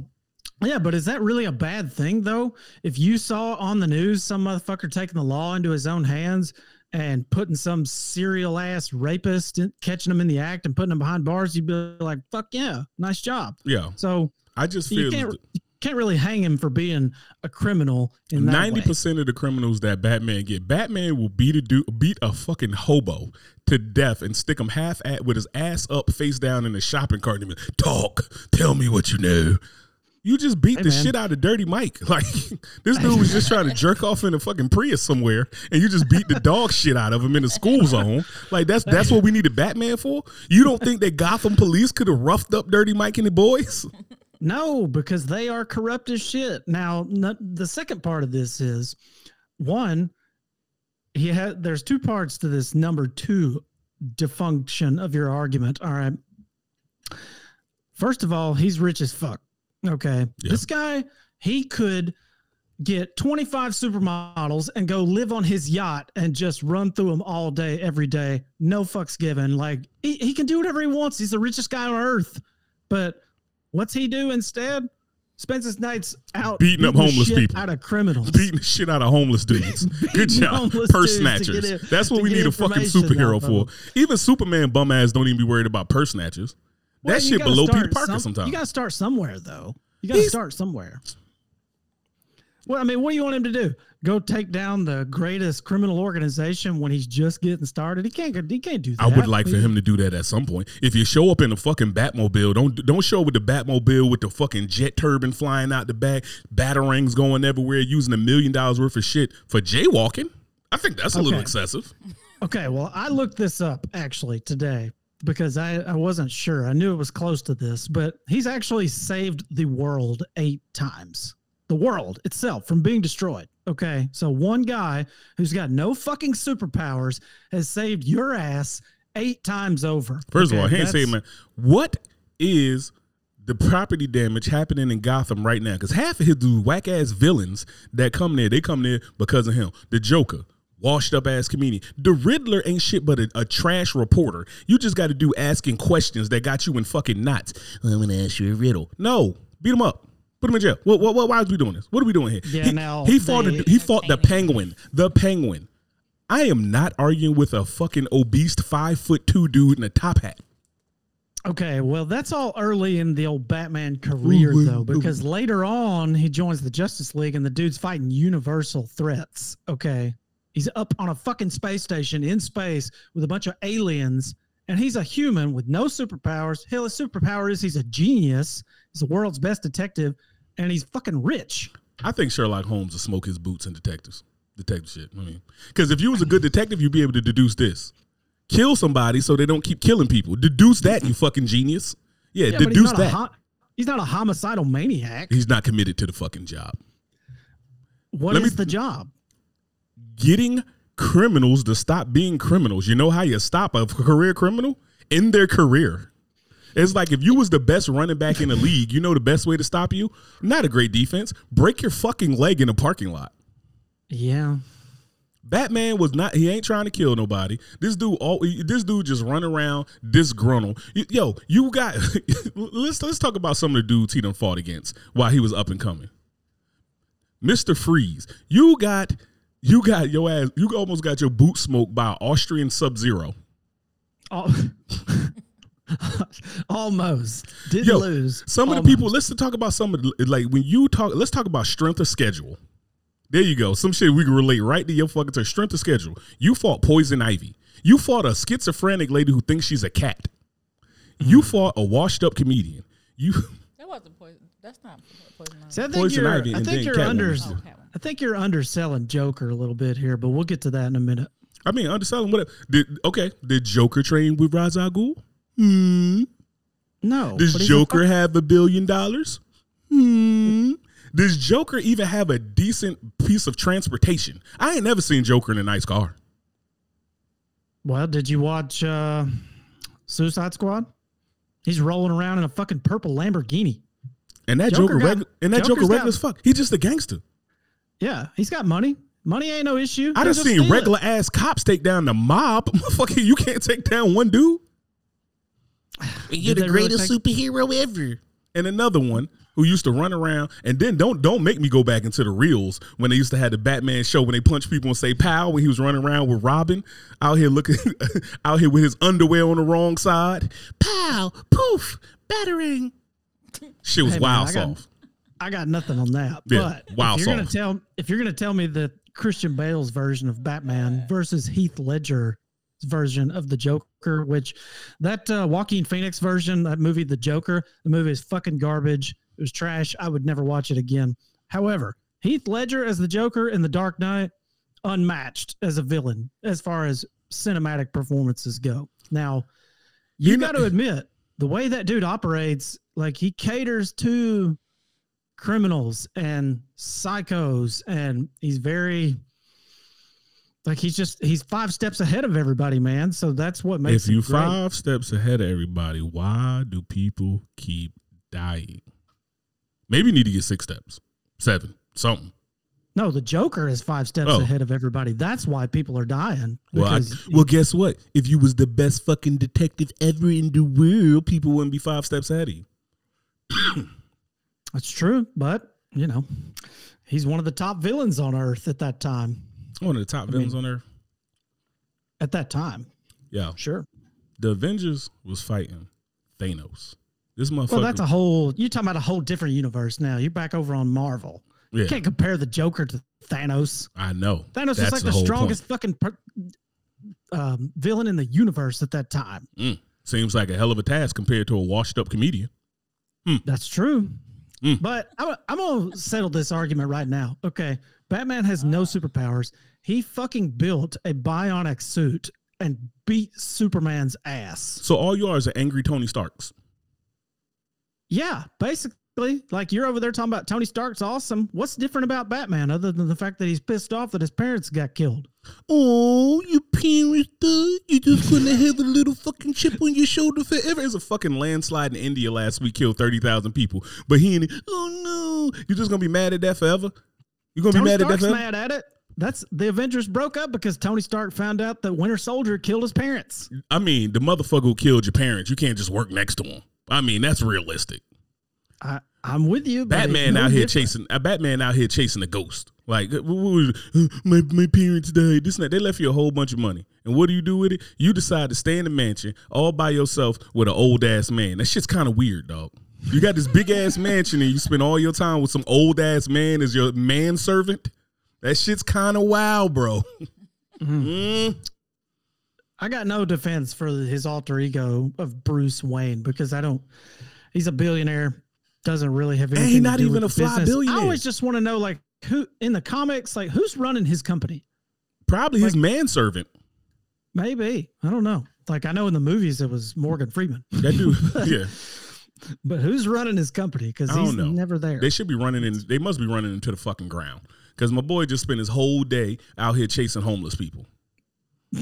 Speaker 3: yeah, but is that really a bad thing though? If you saw on the news some motherfucker taking the law into his own hands and putting some serial ass rapist, in, catching him in the act and putting him behind bars, you'd be like, "Fuck yeah, nice job."
Speaker 1: Yeah,
Speaker 3: So
Speaker 1: I just
Speaker 3: you
Speaker 1: feel
Speaker 3: can't you can't really hang him for being a criminal in
Speaker 1: ninety percent of the criminals that Batman get, Batman will beat a dude, beat a fucking hobo to death and stick him half at with his ass up, face down in the shopping cart. And be like, talk, tell me what you know. You just beat
Speaker 3: Hey,
Speaker 1: the
Speaker 3: man.
Speaker 1: shit out of Dirty Mike. [LAUGHS] Like this dude [LAUGHS] was just trying to jerk off in a fucking Prius somewhere, and you just beat the dog shit out of him in the school zone. Like that's that's what we needed Batman for. You don't think that Gotham police could have roughed up Dirty Mike and the boys? [LAUGHS]
Speaker 3: No, because they are corrupt as shit. Now, the second part of this is one, he had there's two parts to this number two defunction of your argument. All right. First of all, he's rich as fuck. Okay.
Speaker 1: Yeah.
Speaker 3: This guy, he could get 25 supermodels and go live on his yacht and just run through them all day, every day. No fucks given. Like he, he can do whatever he wants. He's the richest guy on earth. But what's he do instead? Spends his nights out
Speaker 1: Beating up homeless people.
Speaker 3: out of criminals.
Speaker 1: beating the shit out of homeless [LAUGHS] dudes. Good job, purse
Speaker 3: dudes to get
Speaker 1: snatchers.
Speaker 3: in-
Speaker 1: That's what we need a fucking superhero for. Even Superman bum ass don't even be worried about purse snatchers.
Speaker 3: Well,
Speaker 1: that shit below Peter Parker
Speaker 3: some-
Speaker 1: sometimes.
Speaker 3: You got to start somewhere, though. You got to
Speaker 1: He's-
Speaker 3: start somewhere. Well, I mean, what do you want him to do? Go take down the greatest criminal organization when he's just getting started? He can't. He can't do that.
Speaker 1: I would like for him to do that at some point. If you show up in a fucking Batmobile, don't don't show up with the Batmobile with the fucking jet turbine flying out the back, batarangs going everywhere, using a million dollars worth of shit for jaywalking. I think that's a little excessive.
Speaker 3: Okay, well, I looked this up actually today because I, I wasn't sure. I knew it was close to this, but he's actually saved the world eight times. The world itself from being destroyed. Okay, so one guy who's got no fucking superpowers has saved your ass eight times over.
Speaker 1: First of all, he ain't
Speaker 3: that's-
Speaker 1: saying, man, what is the property damage happening in Gotham right now? Because half of his dude whack ass villains that come there, they come there because of him. The Joker, washed up ass comedian. The Riddler ain't shit but a, a trash reporter. You just got to do asking questions that got you in fucking knots. I'm gonna ask you a riddle. No, beat him up. Put him in jail. What, what, what, why is we doing this? What are we doing here?
Speaker 3: Yeah,
Speaker 1: he,
Speaker 3: now
Speaker 1: he fought.
Speaker 3: they-
Speaker 1: he fought the penguin. The penguin. I am not arguing with a fucking obese five foot two dude in a top hat.
Speaker 3: Okay, well, that's all early in the old Batman career,
Speaker 1: Ooh,
Speaker 3: though,
Speaker 1: ooh,
Speaker 3: because later on he joins the Justice League and the dude's fighting universal threats. Okay, he's up on a fucking space station in space with a bunch of aliens, and he's a human with no superpowers. Hell, his superpower is he's a genius. He's the world's best detective, and he's fucking rich.
Speaker 1: I think Sherlock Holmes will smoke his boots in detectives, detective shit. I mean, because if you was a good detective, you'd be able to deduce this: kill somebody so they don't keep killing people. Deduce that, you fucking genius. Yeah,
Speaker 3: Yeah, but he's
Speaker 1: deduce that.
Speaker 3: hon- He's not a homicidal maniac.
Speaker 1: He's not committed to the fucking job.
Speaker 3: What
Speaker 1: Let
Speaker 3: is
Speaker 1: me-
Speaker 3: the job?
Speaker 1: Getting criminals to stop being criminals. You know how you stop a career criminal? In their career. It's like if you was the best running back in the league, you know the best way to stop you? Not a great defense. Break your fucking leg in a parking lot.
Speaker 3: Yeah.
Speaker 1: Batman was not. He ain't trying to kill nobody. This dude, all this dude just run around disgruntled. Yo, you got. [LAUGHS] let's let's talk about some of the dudes he done fought against while he was up and coming. Mister Freeze, you got you got your ass. You almost got your boot smoked by an Austrian Sub Zero.
Speaker 3: Al- [LAUGHS] [LAUGHS] Almost didn't
Speaker 1: Yo,
Speaker 3: lose.
Speaker 1: Some of the people. Let's talk about some of the like when you talk. Let's talk about strength of schedule. There you go. Some shit we can relate right to your fucking to strength of schedule. You fought Poison Ivy. You fought a schizophrenic lady who thinks she's a cat. You
Speaker 3: Mm-hmm.
Speaker 1: fought a washed up comedian. You [LAUGHS]
Speaker 2: That wasn't poison. That's not poison. ivy.
Speaker 3: See, I think
Speaker 1: Poison
Speaker 3: you're,
Speaker 1: Ivy
Speaker 3: I think you're
Speaker 1: Catwoman.
Speaker 3: under.
Speaker 2: Oh, Catwoman.
Speaker 3: I think you're underselling Joker a little bit here, but we'll get to that in a minute.
Speaker 1: I mean underselling whatever. Did okay, did Joker train with Ra's al Ghul? Hmm.
Speaker 3: No,
Speaker 1: Does
Speaker 3: a
Speaker 1: Joker have a billion dollars? Hmm. Does Joker even have a decent piece of transportation? I ain't never seen Joker in a nice car.
Speaker 3: Well, did you watch uh, Suicide Squad? He's rolling around in a fucking purple Lamborghini.
Speaker 1: And that
Speaker 3: Joker
Speaker 1: Joker,
Speaker 3: got-
Speaker 1: regu- and that
Speaker 3: Joker's
Speaker 1: Joker
Speaker 3: got-
Speaker 1: regular as fuck. He's just a gangster.
Speaker 3: Yeah, he's got money. Money ain't no issue.
Speaker 1: I done
Speaker 3: just
Speaker 1: seen
Speaker 3: steal it.
Speaker 1: regular ass cops take down the mob. [LAUGHS] Motherfucker, you can't take down one dude.
Speaker 3: You're the greatest
Speaker 1: superhero ever. And another one who used to run around and then don't don't make me go back into the reels when they used to have the Batman show when they punch people and say pow when he was running around with Robin out here looking [LAUGHS] out here with his underwear on the wrong side. Pow, poof, battering. Shit was
Speaker 3: Hey, man,
Speaker 1: wild
Speaker 3: I got-
Speaker 1: soft.
Speaker 3: I got nothing on that.
Speaker 1: Yeah,
Speaker 3: but
Speaker 1: wild
Speaker 3: if you're gonna tell if you're gonna tell me that Christian Bale's version of Batman versus Heath Ledger's version of the Joker, which that uh, Joaquin Phoenix version, that movie, The Joker, the movie is fucking garbage. It was trash. I would never watch it again. However, Heath Ledger as the Joker in The Dark Knight, unmatched as a villain as far as cinematic performances go. Now, you
Speaker 1: You
Speaker 3: got to admit the way that dude operates, like he caters to criminals and psychos, and he's very like he's just he's five steps ahead of everybody, man. So that's what makes
Speaker 1: If you five steps ahead of everybody, why do people keep dying? Maybe you need to get six steps, seven, something.
Speaker 3: No, the Joker is five steps
Speaker 1: Oh.
Speaker 3: ahead of everybody. That's why people are dying.
Speaker 1: Well, I, well, guess what? If you was the best fucking detective ever in the world, people wouldn't be five steps ahead of you.
Speaker 3: that's true. But you know, he's one of the top villains on Earth at that time.
Speaker 1: One of the top villains on earth.
Speaker 3: At that time,
Speaker 1: Yeah,
Speaker 3: sure.
Speaker 1: the Avengers was fighting Thanos. This motherfucker.
Speaker 3: Well, that's a whole. You're talking about a whole different universe now. You're back over on Marvel.
Speaker 1: yeah,
Speaker 3: You can't compare the Joker to Thanos.
Speaker 1: I know.
Speaker 3: Thanos is like the,
Speaker 1: whole
Speaker 3: strongest fucking per, um, villain in the universe at that time.
Speaker 1: Mm. Seems like a hell of a task compared to a washed-up comedian.
Speaker 3: That's true.
Speaker 1: Mm.
Speaker 3: But I'm, I'm going to settle this argument right now. Okay. Batman has no ah. superpowers. He fucking built a bionic suit and beat Superman's ass.
Speaker 1: So all you are is an angry Tony Starks.
Speaker 3: Yeah. Basically, like you're over there talking about Tony Stark's awesome. What's different about Batman other than the fact that he's pissed off that his parents got killed?
Speaker 1: Oh, your parents died. You're just gonna have a little fucking chip on your shoulder forever. It's a fucking landslide in India last week killed thirty thousand people. But he ain't. Oh no, you're just gonna be mad at that forever. You're gonna
Speaker 3: Tony
Speaker 1: be mad
Speaker 3: Stark's
Speaker 1: at that
Speaker 3: mad at it. That's the Avengers broke up because Tony Stark found out that Winter Soldier killed his parents.
Speaker 1: I mean, the motherfucker who killed your parents. You can't just work next to him. I mean, that's realistic.
Speaker 3: I, I'm with you.
Speaker 1: Batman
Speaker 3: no
Speaker 1: out here
Speaker 3: different.
Speaker 1: chasing. A Batman out here chasing a ghost. Like it? Uh, my my parents died. This and that. They left you a whole bunch of money. And what do you do with it? You decide to stay in the mansion all by yourself with an old ass man. That shit's kind of weird, dog. You got this big ass mansion and you spend all your time with some old ass man as your manservant. That shit's kind of wild, bro. Mm.
Speaker 3: I got no defense for his alter ego of Bruce Wayne because I don't. He's a billionaire, doesn't really have
Speaker 1: And
Speaker 3: anything.
Speaker 1: he
Speaker 3: to
Speaker 1: not even a fly
Speaker 3: business.
Speaker 1: billionaire.
Speaker 3: I always just want to know, like, who in the comics, like, who's running his company?
Speaker 1: Probably his manservant.
Speaker 3: Maybe I don't know. Like, I know in the movies it was Morgan Freeman.
Speaker 1: That dude. [LAUGHS] yeah.
Speaker 3: But who's running his company? Because he's
Speaker 1: know.
Speaker 3: never there.
Speaker 1: They should be running in. They must be running into the fucking ground because my boy just spent his whole day out here chasing homeless people.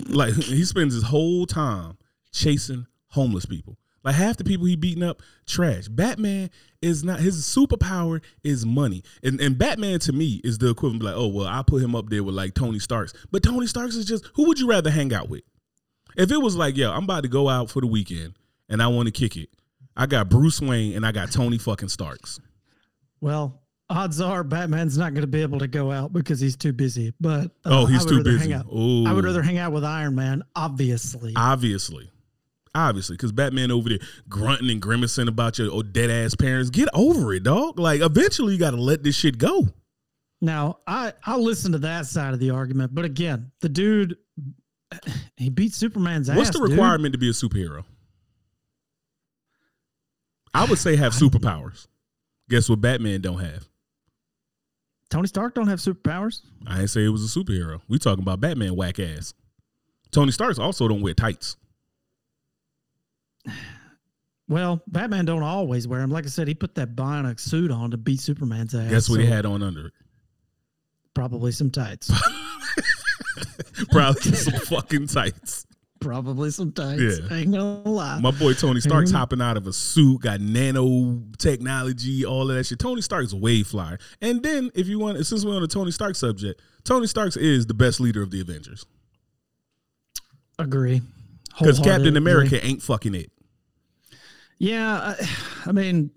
Speaker 1: like [LAUGHS] he spends his whole time chasing homeless people. Like half the people he beating up, trash. Batman is not his superpower is money, and and Batman to me is the equivalent. Like, oh well, I put him up there with like Tony Stark's, but Tony Stark's is just who would you rather hang out with? If it was like, yo, I'm about to go out for the weekend and I want to kick it, I got Bruce Wayne and I got Tony fucking Starks.
Speaker 3: well, odds are Batman's not going to be able to go out because he's too busy. But uh,
Speaker 1: Oh, he's too busy.
Speaker 3: Hang out.
Speaker 1: Ooh.
Speaker 3: I would rather hang out with Iron Man, obviously.
Speaker 1: Obviously. Obviously, because Batman over there grunting and grimacing about your dead ass parents. Get over it, dog. Like, eventually, you got to let this shit go.
Speaker 3: Now, I I'll listen to that side of the argument, but again, the dude he beat Superman's ass.
Speaker 1: What's the
Speaker 3: dude.
Speaker 1: requirement to be a superhero? I would say have superpowers. Guess what Batman don't have?
Speaker 3: Tony Stark don't have superpowers.
Speaker 1: I ain't say it was a superhero. We talking about Batman whack ass. Tony Starks also don't wear tights. [SIGHS]
Speaker 3: Well, Batman don't always wear them. Like I said, he put that bionic suit on to beat Superman's ass.
Speaker 1: Guess what he had on under it?
Speaker 3: Probably some tights. [LAUGHS]
Speaker 1: Probably some fucking tights.
Speaker 3: Probably sometimes.
Speaker 1: Yeah.
Speaker 3: Ain't gonna lie.
Speaker 1: My boy Tony Stark's
Speaker 3: Mhm.
Speaker 1: hopping out of a suit, got nano technology, all of that shit. Tony Stark's way flyer. And then, if you want, since we're on the Tony Stark subject, Tony Stark's is the best leader of the Avengers
Speaker 3: Agree.
Speaker 1: because Captain. America ain't fucking it.
Speaker 3: Yeah, I, I mean,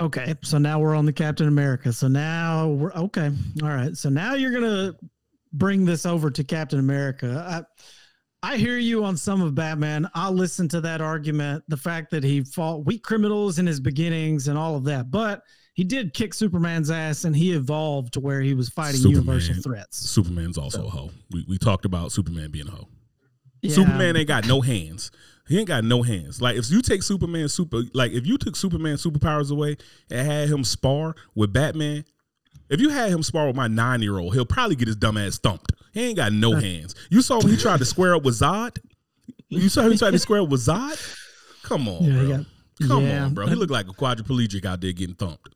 Speaker 3: okay. So now we're on the Captain America. So now we're okay. All right. So now you're gonna bring this over to Captain America. I, I hear you on some of Batman. I'll listen to that argument. The fact that he fought weak criminals in his beginnings and all of that, but he did kick Superman's ass, and he evolved to where he was fighting
Speaker 1: Superman.
Speaker 3: universal threats.
Speaker 1: Superman's also a hoe. We, we talked about Superman being a hoe.
Speaker 3: Yeah.
Speaker 1: Superman ain't got no hands. He ain't got no hands. Like if you take Superman super, like if you took Superman superpowers away and had him spar with Batman, if you had him spar with my nine year old, he'll probably get his dumb ass thumped. He ain't got no hands. You saw when he tried to square up with Zod. You saw him he tried to square up with Zod. Come on,
Speaker 3: Yeah,
Speaker 1: bro.
Speaker 3: got-
Speaker 1: Come
Speaker 3: yeah.
Speaker 1: on, bro. He looked like a quadriplegic out there getting thumped.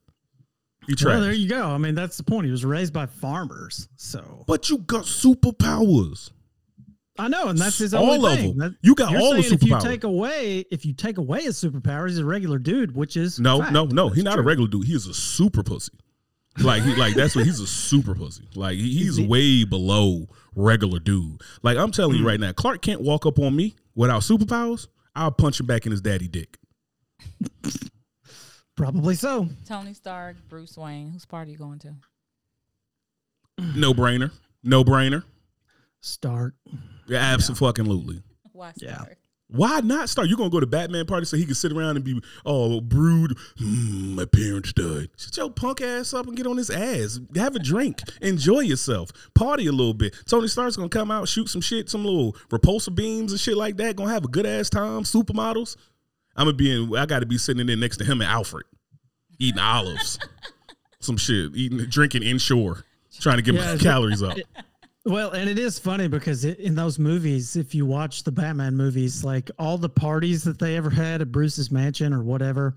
Speaker 1: He tried.
Speaker 3: Well, there you go. I mean, that's the point. He was raised by farmers, so
Speaker 1: but you got superpowers.
Speaker 3: I know, and that's his
Speaker 1: All
Speaker 3: only
Speaker 1: of
Speaker 3: thing.
Speaker 1: them.
Speaker 3: That-
Speaker 1: You got all the
Speaker 3: saying If you take away, if you take away his superpowers, he's a regular dude, which is
Speaker 1: No,
Speaker 3: fact.
Speaker 1: no, no.
Speaker 3: That's
Speaker 1: He's not a regular dude. He is a super pussy. Like he, like that's what he's a super pussy. Like he's way below regular dude. Like I'm telling
Speaker 3: Hmm.
Speaker 1: you right now, Clark can't walk up on me without superpowers. I'll punch him back in his daddy dick.
Speaker 3: Probably so.
Speaker 2: Tony Stark, Bruce Wayne. Whose party you going to?
Speaker 1: No brainer. No brainer.
Speaker 3: Stark.
Speaker 1: Yeah, absolutely.
Speaker 2: Why
Speaker 3: Yeah.
Speaker 2: Stark?
Speaker 1: Why not start? You're gonna go to Batman party so he can sit around and be oh brood. Hmm, my parents died. Shut your punk ass up and get on his ass. Have a drink. Enjoy yourself. Party a little bit. Tony Stark's gonna come out, shoot some shit, some little repulsor beams and shit like that. Gonna have a good ass time. Supermodels. I'm gonna be in. I got to be sitting in there next to him and Alfred, eating olives, [LAUGHS] some shit, eating, drinking Ensure, trying to get
Speaker 3: Yeah,
Speaker 1: my calories up. [LAUGHS]
Speaker 3: Well, and it is funny because it, in those movies, if you watch the Batman movies, like all the parties that they ever had at Bruce's mansion or whatever,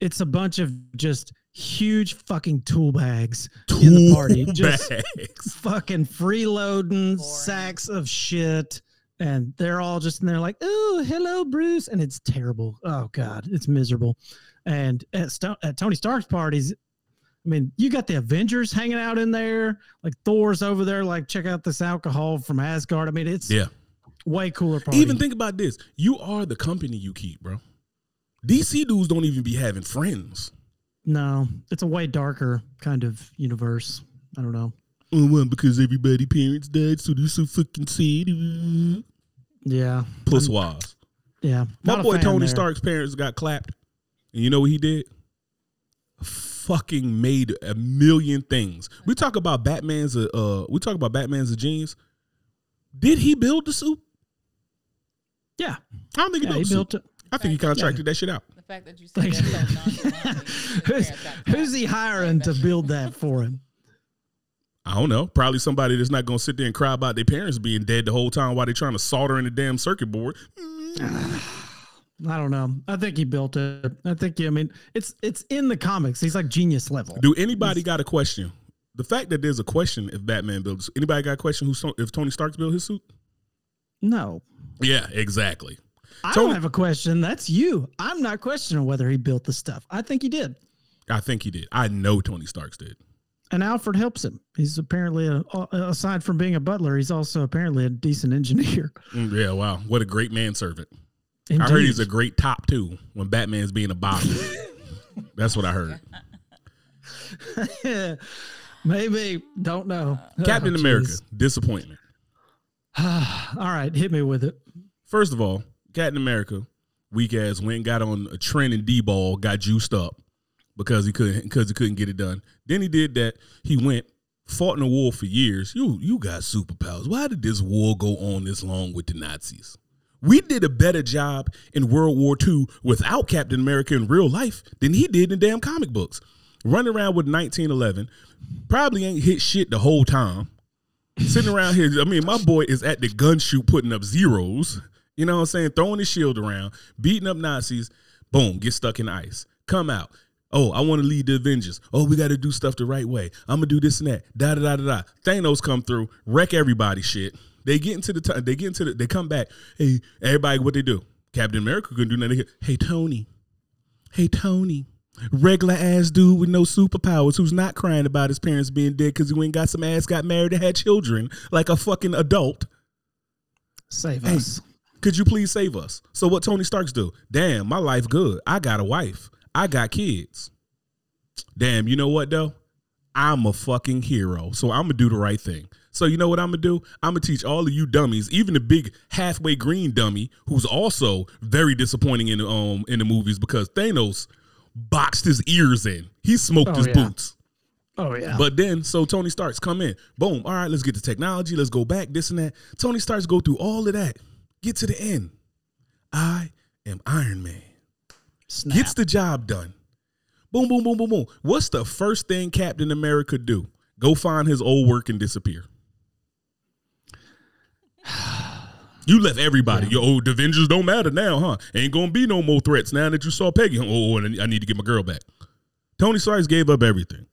Speaker 3: it's a bunch of just huge fucking tool bags in the party.
Speaker 1: Tool
Speaker 3: Just [LAUGHS] fucking freeloading
Speaker 2: Boring.
Speaker 3: sacks of shit. And they're all just in there like, oh, hello, Bruce. And it's terrible. Oh, God, it's miserable. And at, Sto- at Tony Stark's parties, I mean, you got the Avengers hanging out in there, like Thor's over there, like, check out this alcohol from Asgard. I mean, it's
Speaker 1: Yeah.
Speaker 3: way cooler party.
Speaker 1: Even think about this. You are the company you keep, bro. DC dudes don't even be having friends.
Speaker 3: no, it's a way darker kind of universe. I don't know.
Speaker 1: Oh, well, because everybody parents died, so they're so fucking sad.
Speaker 3: Yeah.
Speaker 1: Plus wise.
Speaker 3: Yeah.
Speaker 1: My boy Tony
Speaker 3: there.
Speaker 1: Stark's parents got clapped. And you know what he did? Fucking made a million things. We talk about Batman's a uh we talk about Batman's a genius. Did he build the suit?
Speaker 3: Yeah.
Speaker 1: I don't think he built
Speaker 3: he
Speaker 1: the suit.
Speaker 3: it.
Speaker 1: I think he contracted that shit out.
Speaker 2: The fact that you said that so nonchalantly.
Speaker 3: Who's, who's he hiring to build that for him?
Speaker 1: I don't know. Probably somebody that's not gonna sit there and cry about their parents being dead the whole time while they're trying to solder in the damn circuit board.
Speaker 3: I don't know. I think he built it. I think I mean it's it's in the comics. He's like genius level.
Speaker 1: Do anybody got a question? The fact that there's a question if Batman builds anybody got a question who if Tony Stark's built his suit?
Speaker 3: No.
Speaker 1: Yeah, exactly.
Speaker 3: I
Speaker 1: Tony-
Speaker 3: don't have a question. That's you. I'm not questioning whether he built the stuff. I think he did.
Speaker 1: I think he did. I know Tony Stark's did.
Speaker 3: And Alfred helps him. He's apparently a, a- aside from being a butler, he's also apparently a decent engineer.
Speaker 1: Mm, Yeah, wow. What a great manservant. I heard he's a great top too when Batman's being a bottom. [LAUGHS] That's what I heard. [LAUGHS]
Speaker 3: Maybe. Don't know. [LAUGHS]
Speaker 1: Captain
Speaker 3: Oh,
Speaker 1: America, disappointment. [SIGHS]
Speaker 3: All right, hit me with it.
Speaker 1: First of all, Captain America, weak ass, went and got on a trend and D ball, got juiced up because he couldn't because he couldn't get it done. Then he did that. He went, fought in a war for years. You you got superpowers. Why did this war go on this long with the Nazis? We did a better job in World War II without Captain America in real life than he did in damn comic books. Running around with 1911, probably ain't hit shit the whole time sitting around here. I mean, my boy is at the gun shoot putting up zeros. You know what I'm saying? Throwing his shield around, beating up Nazis. Boom, get stuck in ice. Come out. Oh, I want to lead the Avengers. Oh, we got to do stuff the right way. I'm gonna do this and that. Da da da da da. Thanos come through, wreck everybody. Shit. They get into the time. They get into the. They come back. Hey, everybody, what they do? Captain America couldn't do nothing. Hey, Tony. Hey, Tony. Regular ass dude with no superpowers who's not crying about his parents being dead because he went got some ass, got married, and had children like a fucking adult.
Speaker 3: Save
Speaker 1: Hey.
Speaker 3: us.
Speaker 1: Could you please save us? So what Tony Starks do? Damn, my life good. I got a wife. I got kids. Damn, you know what though? I'm a fucking hero. So I'm gonna do the right thing. So you know what I'm gonna do? I'm gonna teach all of you dummies, even the big halfway green dummy, who's also very disappointing in the um in the movies because Thanos boxed his ears in. He smoked
Speaker 3: Oh,
Speaker 1: his
Speaker 3: yeah.
Speaker 1: boots.
Speaker 3: Oh yeah.
Speaker 1: But then, so Tony Starks come in, boom. All right, let's get the technology. Let's go back. This and that. Tony Starks go through all of that. Get to the end. I am Iron Man.
Speaker 3: Snap.
Speaker 1: Gets the job done. Boom, boom, boom, boom, boom. What's the first thing Captain America do? Go find his old work and disappear. [SIGHS] You left everybody. Your old Avengers don't matter now, huh? Ain't gonna be no more threats now that you saw Peggy. Oh, oh, and I need to get my girl back. Tony Starks gave up everything.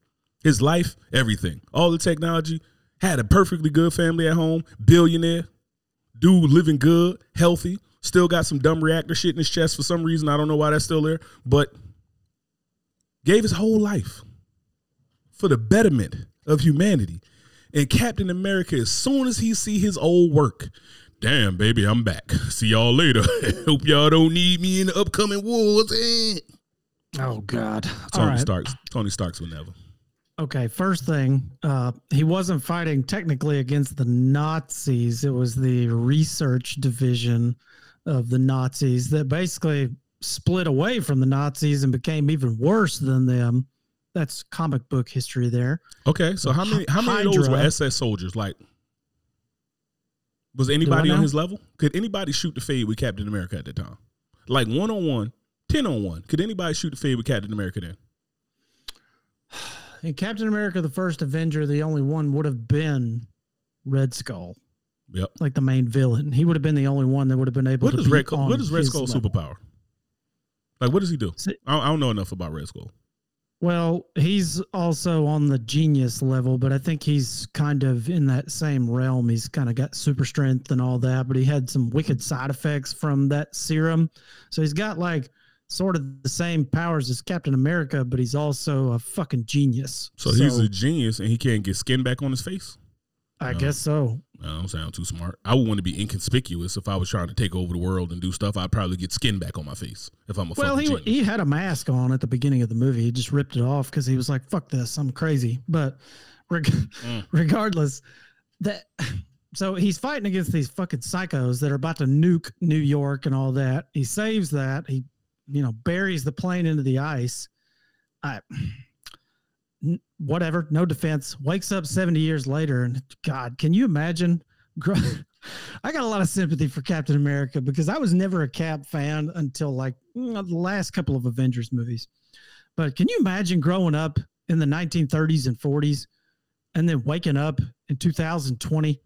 Speaker 1: His life, everything. All the technology. Had a perfectly good family at home. Billionaire. Dude living good, healthy. Still got some dumb reactor shit in his chest for some reason. I don't know why that's still there. But gave his whole life for the betterment of humanity. And Captain America, as soon as he see his old work, damn baby, I'm back. See y'all later. [LAUGHS] Hope y'all don't need me in the upcoming wars. Eh. [LAUGHS]
Speaker 3: oh God.
Speaker 1: Tony
Speaker 3: right.
Speaker 1: Starks. Tony Starks will never.
Speaker 3: Okay, first thing, uh, he wasn't fighting technically against the Nazis. It was the research division of the Nazis that basically split away from the Nazis and became even worse than them. That's comic book history there.
Speaker 1: Okay, so how many how many of those were SS soldiers? Like, was anybody on his level? Could anybody shoot the fade with Captain America at the time? Like one on one, 10 on one. Could anybody shoot the fade with Captain America then? [SIGHS]
Speaker 3: In Captain America, the first Avenger, the only one would have been Red Skull,
Speaker 1: Yep.
Speaker 3: like the main villain. He would have been the only one that would have been able
Speaker 1: What
Speaker 3: to
Speaker 1: is Red? What is Red Skull's
Speaker 3: level.
Speaker 1: superpower? Like, what does he do? I don't know enough about Red Skull.
Speaker 3: Well, he's also on the genius level, but I think he's kind of in that same realm. He's kind of got super strength and all that, but he had some wicked side effects from that serum. So he's got like sort of the same powers as Captain America, but he's also a fucking genius.
Speaker 1: So, he's a genius and he can't get skin back on his face.
Speaker 3: I guess so.
Speaker 1: I don't sound too smart. I would want to be inconspicuous if I was trying to take over the world and do stuff. I'd probably get skin back on my face if I'm a
Speaker 3: Well, he
Speaker 1: genius.
Speaker 3: he had a mask on at the beginning of the movie. He just ripped it off because he was like, "Fuck this, I'm crazy." But reg-
Speaker 1: Mm. [LAUGHS]
Speaker 3: regardless, that [LAUGHS] so he's fighting against these fucking psychos that are about to nuke New York and all that. He saves that. He, you know, buries the plane into the ice. I, whatever, no defense. Wakes up seventy years later, and God, can you imagine? [LAUGHS] I got a lot of sympathy for Captain America because I was never a Cap fan until like mm, the last couple of Avengers movies. But can you imagine growing up in the 1930s and 40s and then waking up in 2020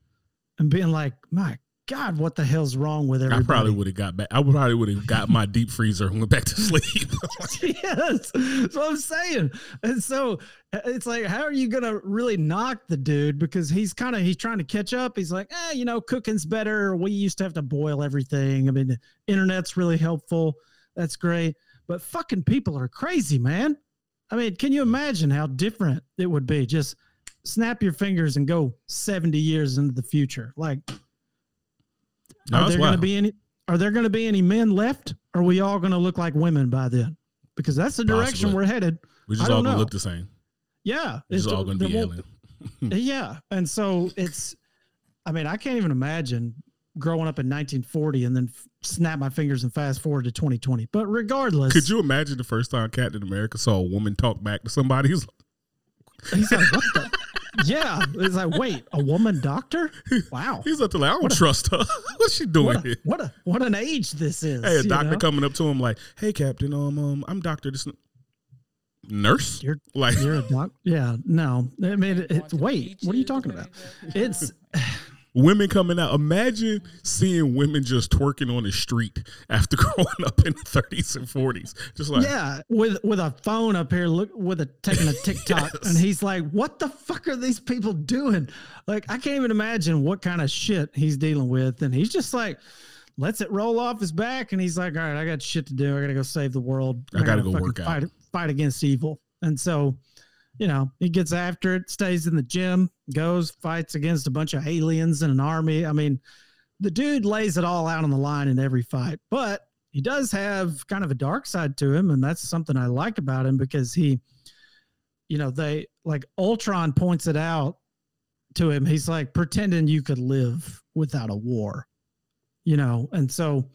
Speaker 3: and being like, my God, what the hell's wrong with
Speaker 1: everything?
Speaker 3: I
Speaker 1: probably would have got back. I probably would have got my deep freezer and went back to sleep. [LAUGHS] [LAUGHS]
Speaker 3: yes, that's what I'm saying. And so uh, it's like, how are you gonna really knock the dude because he's kind of he's trying to catch up. He's like, eh, you know, cooking's better. We used to have to boil everything. I mean, the internet's really helpful. That's great, but fucking people are crazy, man. I mean, can you imagine how different it would be? Just snap your fingers and go 70 years into the future. Like,
Speaker 1: No,
Speaker 3: are there going to be any? Are there going to be any men left? Are we all going to look like women by then? Because that's the direction
Speaker 1: Possibly.
Speaker 3: we're headed.
Speaker 1: We're just all gonna look the same.
Speaker 3: Yeah,
Speaker 1: just
Speaker 3: it's-
Speaker 1: all gonna be
Speaker 3: won't-
Speaker 1: alien. [LAUGHS]
Speaker 3: Eh, yeah, and so it's. I mean, I can't even imagine growing up in 1940 and then f- snap my fingers and fast forward to 2020. But regardless,
Speaker 1: Could you imagine the first time Captain America saw a woman talk back to somebody? [LAUGHS] He's
Speaker 3: He's like, what the? Yeah, it's like, wait, a woman doctor? Wow,
Speaker 1: he's up to like, I don't trust her. [LAUGHS] What's she doing
Speaker 3: what a,
Speaker 1: here?
Speaker 3: what a what an age this is.
Speaker 1: Hey, a doctor
Speaker 3: know?
Speaker 1: coming up to him like, "Hey, Captain, um, um I'm Doctor this nurse."
Speaker 3: You're
Speaker 1: like,
Speaker 3: you're a doc. Yeah, no, I mean, it,
Speaker 2: Going
Speaker 3: wait, what are you talking about?
Speaker 2: what he said.
Speaker 3: It's [LAUGHS]
Speaker 1: women coming out. Imagine seeing women just twerking on the street after [LAUGHS] growing up in the 30s and 40s. Just like,
Speaker 3: yeah, with with a phone up here, look with a taking a [LAUGHS] TikTok,
Speaker 1: Yes.
Speaker 3: and he's like, "What the fuck are these people doing?" Like, I can't even imagine what kind of shit he's dealing with, and he's just like, lets it roll off his back, and he's like, "All right, I got shit to do. I gotta go save the world.
Speaker 1: I gotta go work out."
Speaker 3: fight, fight against evil." And so, you know, he gets after it, stays in the gym, goes, fights against a bunch of aliens and an army. I mean, the dude lays it all out on the line in every fight, but he does have kind of a dark side to him, and that's something I like about him because he, you know, they like Ultron points it out to him. He's like pretending you could live without a war, you know, and so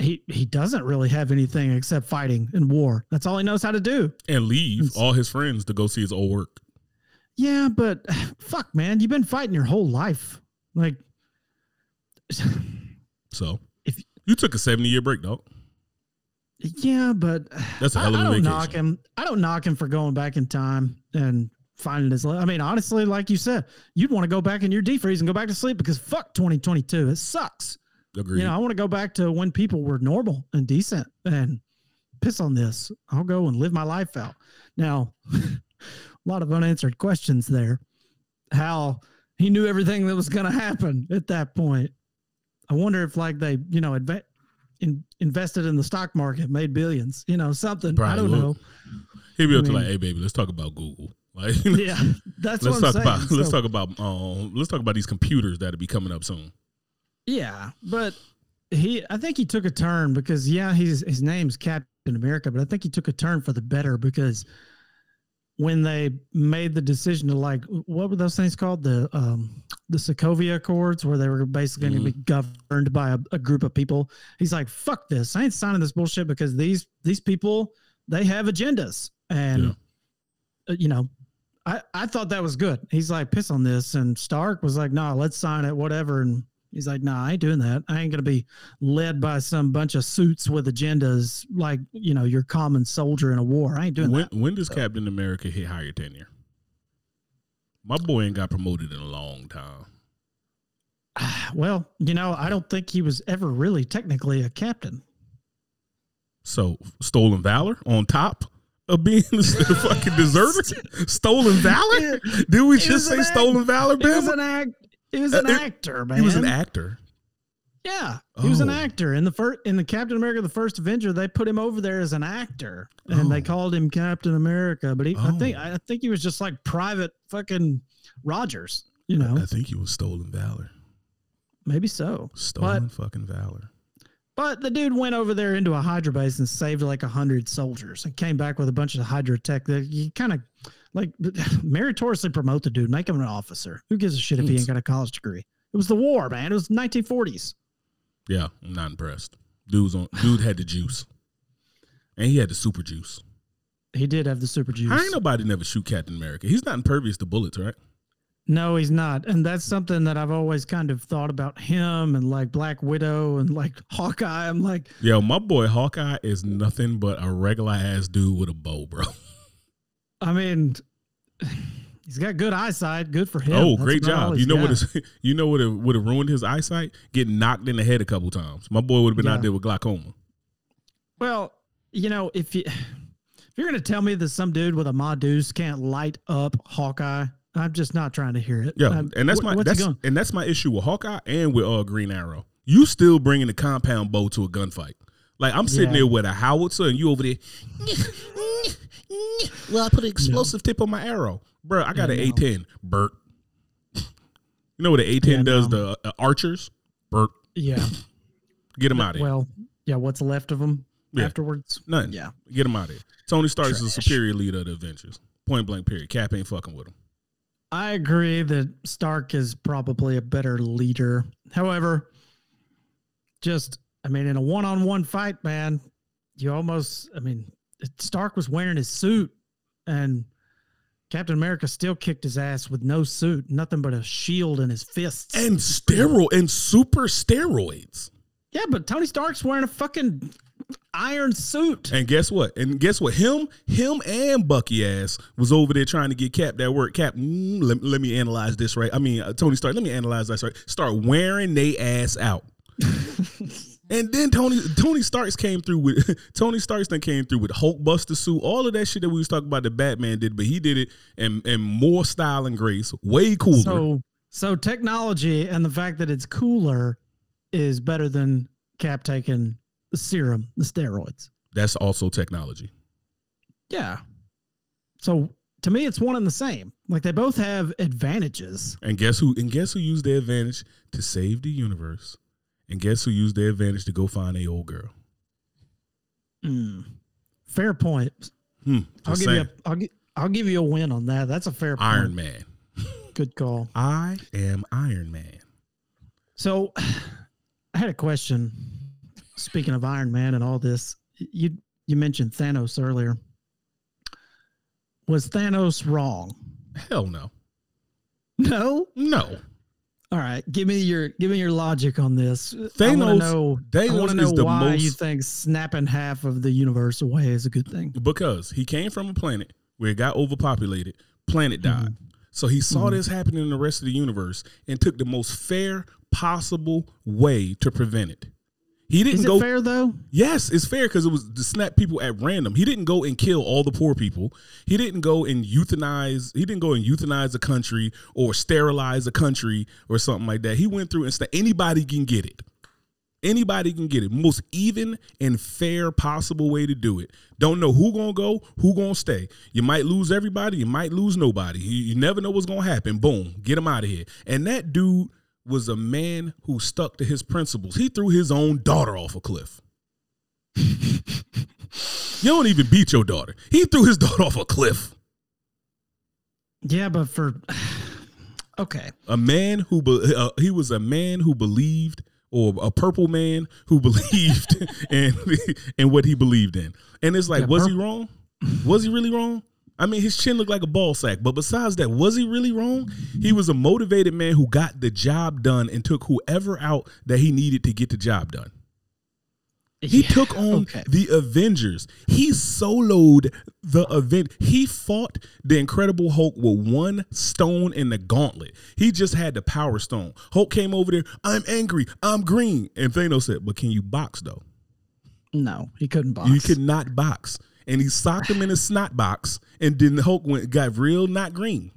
Speaker 3: he he doesn't really have anything except fighting and war. That's all he knows how to do.
Speaker 1: and leave
Speaker 3: It's-
Speaker 1: all his friends to go see his old work.
Speaker 3: Yeah, but [SIGHS] fuck, man, you've been fighting your whole life. Like, [SIGHS]
Speaker 1: So
Speaker 3: If-
Speaker 1: you took a 70 year break, dog.
Speaker 3: yeah, but [SIGHS]
Speaker 1: That's a
Speaker 3: I,
Speaker 1: hell of
Speaker 3: I
Speaker 1: a
Speaker 3: don't
Speaker 1: vacation.
Speaker 3: knock him. I don't knock him for going back in time and finding his. I mean, honestly, like you said, you'd want to go back in your defreeze and go back to sleep because fuck 2022. It sucks.
Speaker 1: Agreed.
Speaker 3: You know, I want to go back to when people were normal and decent and piss on this. I'll go and live my life out. Now, [LAUGHS] a lot of unanswered questions there. How he knew everything that was going to happen at that point. I wonder if, like, they, you know, adva- in, invested in the stock market, made billions, you know, something. I
Speaker 1: Probably
Speaker 3: don't
Speaker 1: will.
Speaker 3: know.
Speaker 1: He'll be
Speaker 3: I
Speaker 1: up to like, hey, baby, let's talk about Google. [LAUGHS] Like,
Speaker 3: Yeah, that's
Speaker 1: let's
Speaker 3: what
Speaker 1: talk
Speaker 3: I'm
Speaker 1: about
Speaker 3: saying.
Speaker 1: let's talk about um let's talk about these computers that'll be coming up soon.
Speaker 3: Yeah, but he, I think he took a turn because yeah, he's his name's Captain America, but I think he took a turn for the better because when they made the decision to like, what were those things called? The um the Sokovia Accords, where they were basically going to be governed by a, a group of people. He's like, fuck this, I ain't signing this bullshit because these these people they have agendas and
Speaker 1: Yeah.
Speaker 3: uh, you know. I, I thought that was good. He's like, piss on this. And Stark was like, nah, let's sign it, whatever. And He's like, nah, I ain't doing that. I ain't gonna be led by some bunch of suits with agendas like you know your common soldier in a war. I ain't doing
Speaker 1: When
Speaker 3: that.
Speaker 1: when does Captain America hit higher tenure? My boy ain't got promoted in a long time. [SIGHS]
Speaker 3: Well, you know, I don't think he was ever really technically a captain.
Speaker 1: So stolen valor on top of being [LAUGHS] the fucking deserter. [LAUGHS] stolen valor? Did we
Speaker 3: He
Speaker 1: just say
Speaker 3: an
Speaker 1: stolen valor,
Speaker 3: He was an act. He was an
Speaker 1: Uh,
Speaker 3: actor, man.
Speaker 1: He was an actor.
Speaker 3: Yeah, he was an
Speaker 1: Oh.
Speaker 3: actor in the first in the Captain America: The First Avenger. They put him over there as an actor, and they
Speaker 1: Oh.
Speaker 3: called him Captain America. But he, I think,
Speaker 1: Oh.
Speaker 3: I think he was just like private fucking Rogers. You know,
Speaker 1: I think he was stolen valor.
Speaker 3: maybe so.
Speaker 1: Stolen fucking valor.
Speaker 3: But the dude went over there into a Hydra base and saved like a hundred soldiers and came back with a bunch of Hydra tech that you kind of like [LAUGHS] meritoriously promote the dude, make him an officer. Who gives a shit if he ain't got a college degree? It was the war, man. It was 1940s.
Speaker 1: Yeah, I'm not impressed. Dude's on dude had the juice. And he had the super juice.
Speaker 3: He did have the super juice.
Speaker 1: How ain't nobody never shoot Captain America? He's not impervious to bullets, right?
Speaker 3: No, he's not. And that's something that I've always kind of thought about him and like Black Widow and like [LAUGHS] Hawkeye. I'm like,
Speaker 1: Yo, my boy Hawkeye is nothing but a regular ass dude with a bow, bro. [LAUGHS]
Speaker 3: I mean, [SIGHS] He's got good eyesight. Good for him.
Speaker 1: Oh,
Speaker 3: That's
Speaker 1: great job! You know what?
Speaker 3: got.
Speaker 1: Is, [LAUGHS] you know what? Would have ruined his eyesight? Getting knocked in the head a couple times. My boy would have been out there with glaucoma.
Speaker 3: Well, you know, if you [SIGHS] if you're gonna tell me that some dude with a Modus can't light up Hawkeye, I'm just not trying to hear it.
Speaker 1: Yeah,
Speaker 3: Um,
Speaker 1: and that's my that's and that's my issue with Hawkeye and with uh, Green Arrow. You still bringing the compound bow to a gunfight? Like I'm sitting
Speaker 3: Yeah.
Speaker 1: there with a howitzer and you over there. [LAUGHS] well, I put an explosive tip on my arrow, bro. I got
Speaker 3: Yeah,
Speaker 1: an. A10, Bert. You know what an A10
Speaker 3: Yeah,
Speaker 1: does?
Speaker 3: no.
Speaker 1: The uh, archers, Bert.
Speaker 3: Yeah.
Speaker 1: Get him out of here.
Speaker 3: Well, yeah. What's left of
Speaker 1: Yeah.
Speaker 3: afterwards?
Speaker 1: Nothing.
Speaker 3: Yeah.
Speaker 1: Get him out of here. Tony Stark is the superior leader of the Avengers. Point blank. Period. Cap ain't fucking with him.
Speaker 3: I agree that Stark is probably a better leader. However, just I mean, in a one-on-one fight, man, you almost I mean, Stark was wearing his suit, and Captain America still kicked his ass with no suit, nothing but a shield in his fists.
Speaker 1: And steroid and super steroids.
Speaker 3: yeah, but Tony Stark's wearing a fucking iron suit.
Speaker 1: And guess what? And guess what? Him, him, and Bucky ass was over there trying to get Cap that work. Cap, mm, let, let me analyze this right. I mean, uh, Tony Stark. Let me analyze this right. Start wearing they ass out. [LAUGHS] and then Tony Tony Starks came through with [LAUGHS] Tony Starks then came through with Hulk Buster suit, all of that shit that we was talking about that Batman did, but he did it in, in more style and grace, way cooler.
Speaker 3: So, so technology and the fact that it's cooler is better than Cap taking the serum, the steroids.
Speaker 1: That's also technology.
Speaker 3: Yeah. So to me, it's one and the same. Like they both have advantages.
Speaker 1: And guess who? And guess who used their advantage to save the universe? And guess who used their advantage to go find a old girl?
Speaker 3: Mm. Fair point.
Speaker 1: Hmm,
Speaker 3: I'll give you. A, I'll, gi- I'll give you a win on that. That's a fair point.
Speaker 1: Iron Man.
Speaker 3: Good call. [LAUGHS]
Speaker 1: I am Iron Man.
Speaker 3: So, [SIGHS] I had a question. Speaking of Iron Man and all this, you you mentioned Thanos earlier. Was Thanos wrong?
Speaker 1: Hell no.
Speaker 3: No.
Speaker 1: No.
Speaker 3: All right, give me your give me your logic on this. I want to
Speaker 1: Thanos-
Speaker 3: know. I
Speaker 1: Thanos
Speaker 3: want to know
Speaker 1: is the
Speaker 3: why you think snapping half of the universe away is a good thing.
Speaker 1: Because he came from a planet where it got overpopulated, planet
Speaker 3: Mm-hmm.
Speaker 1: died. So he saw this happening in the rest of the universe and took the most fair possible way to prevent it. He didn't
Speaker 3: Is it
Speaker 1: go
Speaker 3: fair though?
Speaker 1: Yes, it's fair because it was to snap people at random. He didn't go and kill all the poor people. He didn't go and euthanize. He didn't go and euthanize a country or sterilize a country or something like that. He went through and said anybody can get it. Anybody can get it. Most even and fair possible way to do it. Don't know who gonna go, who gonna stay. You might lose everybody. You might lose nobody. You, you never know what's gonna happen. Boom, get them out of here. And that dude was a man who stuck to his principles. He threw his own daughter off a cliff. [LAUGHS] you don't even beat your daughter. He threw his daughter off a cliff.
Speaker 3: Yeah, but for [SIGHS] okay,
Speaker 1: A man who be, uh, he was a man who believed, or a purple man who [LAUGHS] believed in in what he believed in. And it's like,
Speaker 3: Yeah,
Speaker 1: was he wrong? Was he really wrong? I mean, his chin looked like a ball sack. But besides that, was he really wrong? He was a motivated man who got the job done and took whoever out that he needed to get the job done. He
Speaker 3: Yeah,
Speaker 1: took on
Speaker 3: okay.
Speaker 1: the Avengers. He soloed the event. He fought the Incredible Hulk with one stone in the gauntlet. He just had the Power Stone. Hulk came over there. I'm angry. I'm green. And Thanos said, "But can you box though?
Speaker 3: No, he couldn't box.
Speaker 1: You could not box." And he socked him in his snot box. And then Hulk went got real not green.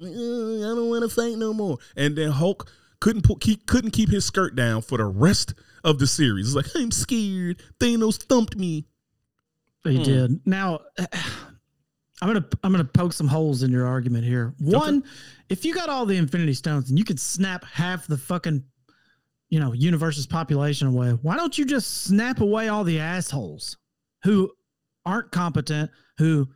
Speaker 1: I don't want to fight no more. And then Hulk couldn't put keep couldn't keep his skirt down for the rest of the series. It's like I'm scared. Thanos thumped me.
Speaker 3: He
Speaker 1: Hmm.
Speaker 3: did. Now, [SIGHS] I'm gonna I'm gonna poke some holes in your argument here. One, if you got all the Infinity Stones and you could snap half the fucking, you know, universe's population away, why don't you just snap away all the assholes who aren't competent, who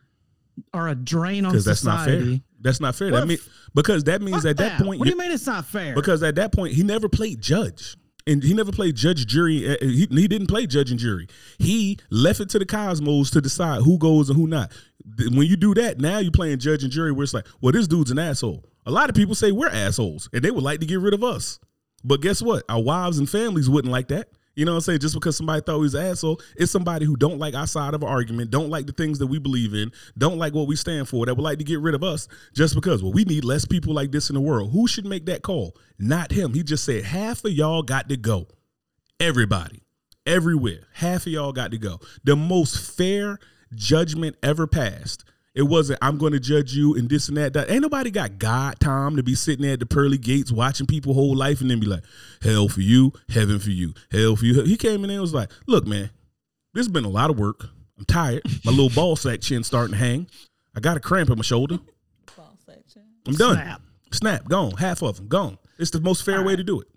Speaker 3: are a drain on
Speaker 1: Because that's not fair.
Speaker 3: society?
Speaker 1: That's not fair.
Speaker 3: What
Speaker 1: That mean, because that means at that, point,
Speaker 3: what do
Speaker 1: you-
Speaker 3: mean it's not fair?
Speaker 1: because at that point he never played judge. And he never played judge, jury. uh, He, he didn't play judge and jury. He left it to the cosmos to decide who goes and who not. When you do that, now you're playing judge and jury, where it's like, well, this dude's an asshole. A lot of people say we're assholes, and they would like to get rid of us. But guess what? Our wives and families wouldn't like that. You know what I'm saying? Just because somebody thought he was an asshole, it's somebody who don't like our side of an argument, don't like the things that we believe in, don't like what we stand for, that would like to get rid of us just because, well, we need less people like this in the world. Who should make that call? Not him. He just said, half of y'all got to go. Everybody, everywhere. Half of y'all got to go. The most fair judgment ever passed. It wasn't, I'm going to judge you and this and that, that. Ain't nobody got God time to be sitting there at the pearly gates watching people whole life and then be like, hell for you, heaven for you, hell for you. He came in there and was like, look, man, this has been a lot of work. I'm tired. My little [LAUGHS] ball sack chin starting to hang. I got a cramp in my shoulder.
Speaker 2: Ball section.
Speaker 1: I'm done.
Speaker 3: Snap.
Speaker 1: Snap, gone. Half of them, gone. It's the most fair way to do it.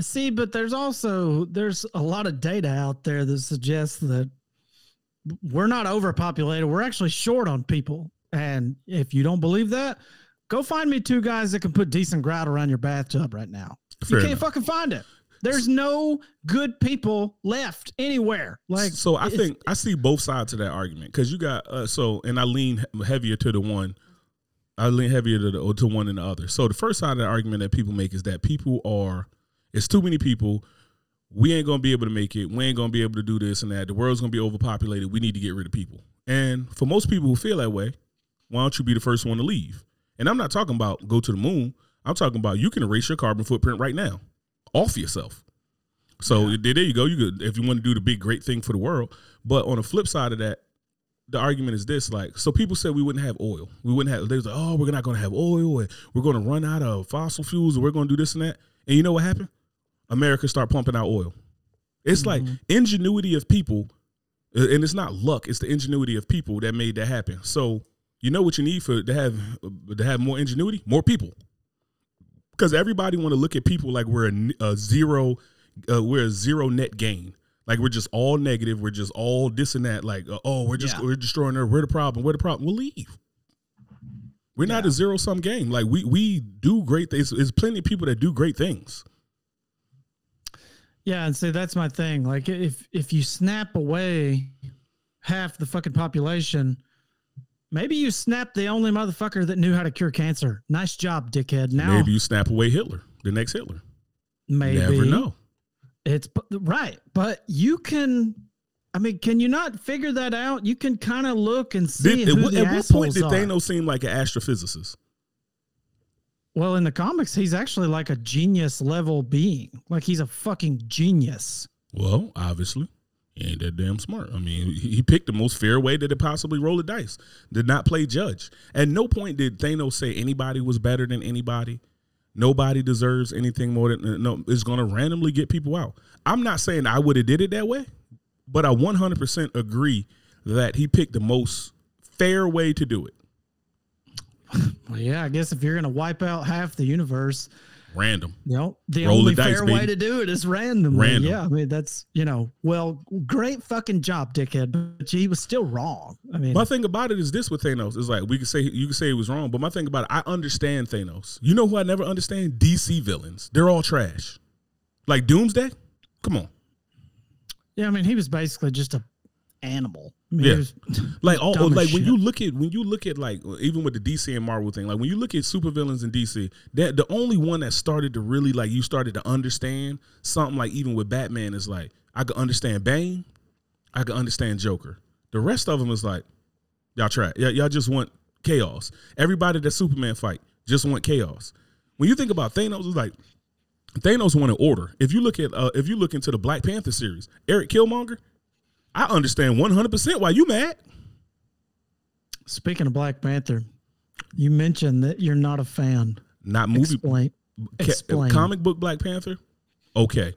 Speaker 3: See, but there's also there's a lot of data out there that suggests that we're not overpopulated. We're actually short on people. And if you don't believe that, go find me two guys that can put decent grout around your bathtub right now.
Speaker 1: Fair
Speaker 3: you can't
Speaker 1: enough.
Speaker 3: fucking find it. There's no good people left anywhere. Like
Speaker 1: so I think I see both sides of that argument because you got uh, so and I lean heavier to the one I lean heavier to the to one than the other. So the first side of the argument that people make is that people are it's too many people. We ain't gonna be able to make it. We ain't gonna be able to do this and that. The world's gonna be overpopulated. We need to get rid of people. And for most people who feel that way, why don't you be the first one to leave? And I'm not talking about go to the moon. I'm talking about you can erase your carbon footprint right now, off yourself. So there there you go. You could if you want to do the big great thing for the world. But on the flip side of that, the argument is this: like, so people said we wouldn't have oil. We wouldn't have. They was like, oh, we're not going to have oil, and we're going to run out of fossil fuels, and we're going to do this and that. And you know what happened? America start pumping out oil. It's like ingenuity of people, uh, and it's not luck. It's the ingenuity of people that made that happen. So you know what you need for to have uh, to have more ingenuity, more people, because everybody want to look at people like we're a zero, uh, we're a zero net gain. Like we're just all negative. We're just all this and that. Like uh, oh, we're just
Speaker 3: Yeah.
Speaker 1: we're destroying her. We're the problem. We're the problem. We'll leave. We're not a zero sum game. Like we we do great things. There's plenty of people that do great things.
Speaker 3: Yeah, and see that's my thing. Like if if you snap away half the fucking population, maybe you snap the only motherfucker that knew how to cure cancer. Nice job, dickhead. Now
Speaker 1: Maybe you snap away Hitler, the next Hitler.
Speaker 3: maybe
Speaker 1: Never know.
Speaker 3: It's right, but you can. I mean, can you not figure that out? You can kind of look and see
Speaker 1: Did, at
Speaker 3: who
Speaker 1: what,
Speaker 3: the
Speaker 1: at what point did
Speaker 3: are.
Speaker 1: Thanos seem like an astrophysicist?
Speaker 3: Well, in the comics, he's actually like a genius level being. Like he's a fucking genius.
Speaker 1: Well, obviously, he ain't that damn smart. I mean, he, picked the most fair way that it possibly roll the dice. Did not play judge. At no point did Thanos say anybody was better than anybody. Nobody deserves anything more than no. Going to randomly get people out. I'm not saying I would have did it that way, but I 100% agree that he picked the most fair way to do it.
Speaker 3: Well, yeah, I guess if you're gonna wipe out half the universe,
Speaker 1: Random.
Speaker 3: you know, the
Speaker 1: Roll the
Speaker 3: only
Speaker 1: dice,
Speaker 3: fair way to do it is random.
Speaker 1: Random.
Speaker 3: Yeah, I mean that's you know, well, great fucking job, dickhead. But he was still wrong. I mean,
Speaker 1: My thing about it is this with Thanos is like we could say you could say he was wrong, but my thing about it, I understand Thanos. You know who I never understand? DC villains. They're all trash. Like Doomsday. Come on.
Speaker 3: yeah, I mean he was basically just a animal. I mean,
Speaker 1: Yeah. [LAUGHS] Like all
Speaker 3: Dumb as
Speaker 1: like when you look at when you look at like even with the DC and Marvel thing, like when you look at supervillains in DC, that the only one that started to really like you started to understand something like even with Batman is like I could understand Bane, I could understand Joker. The rest of them is like y'all try y'all, y'all just want chaos. Everybody that Superman fight just want chaos. When you think about Thanos, it's like Thanos wanted order. If you look at uh, if you look into the Black Panther series, Eric Killmonger, I understand one hundred percent why you mad.
Speaker 3: speaking of Black Panther, you mentioned that you're not a fan.
Speaker 1: Not movie
Speaker 3: Explain. Explain.
Speaker 1: comic book Black Panther. Okay,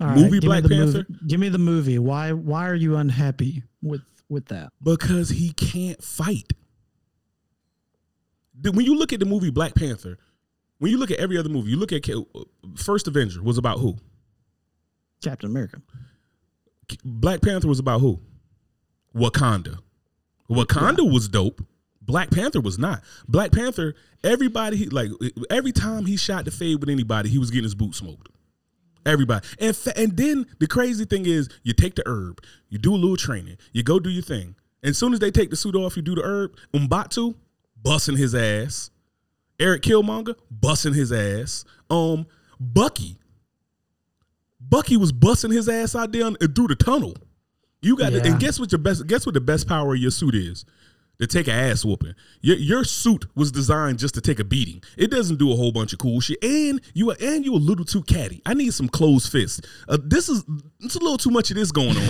Speaker 3: All
Speaker 1: movie
Speaker 3: me
Speaker 1: Black
Speaker 3: the
Speaker 1: Panther?
Speaker 3: Movie. Give me the movie. Why? Why are you unhappy with with that?
Speaker 1: because he can't fight. When you look at the movie Black Panther, when you look at every other movie, you look at uh, First Avenger was about who?
Speaker 3: Captain America.
Speaker 1: Black Panther was about who? Wakanda. Wakanda was dope. Black Panther was not. Black Panther, everybody like every time he shot the fade with anybody, he was getting his boot smoked. Everybody, and fa- and then the crazy thing is, you take the herb, you do a little training, you go do your thing. And as soon as they take the suit off, you do the herb. M'Baku busting his ass. Eric Killmonger busting his ass. Um, Bucky Bucky was busting his ass out there and through the tunnel. You got to, and guess what your best guess what the best power of your suit is? To take an ass whooping. Your, your suit was designed just to take a beating. It doesn't do a whole bunch of cool shit. And you are and you a little too catty. I need some closed fists. Uh, this is it's a little too much of this going on.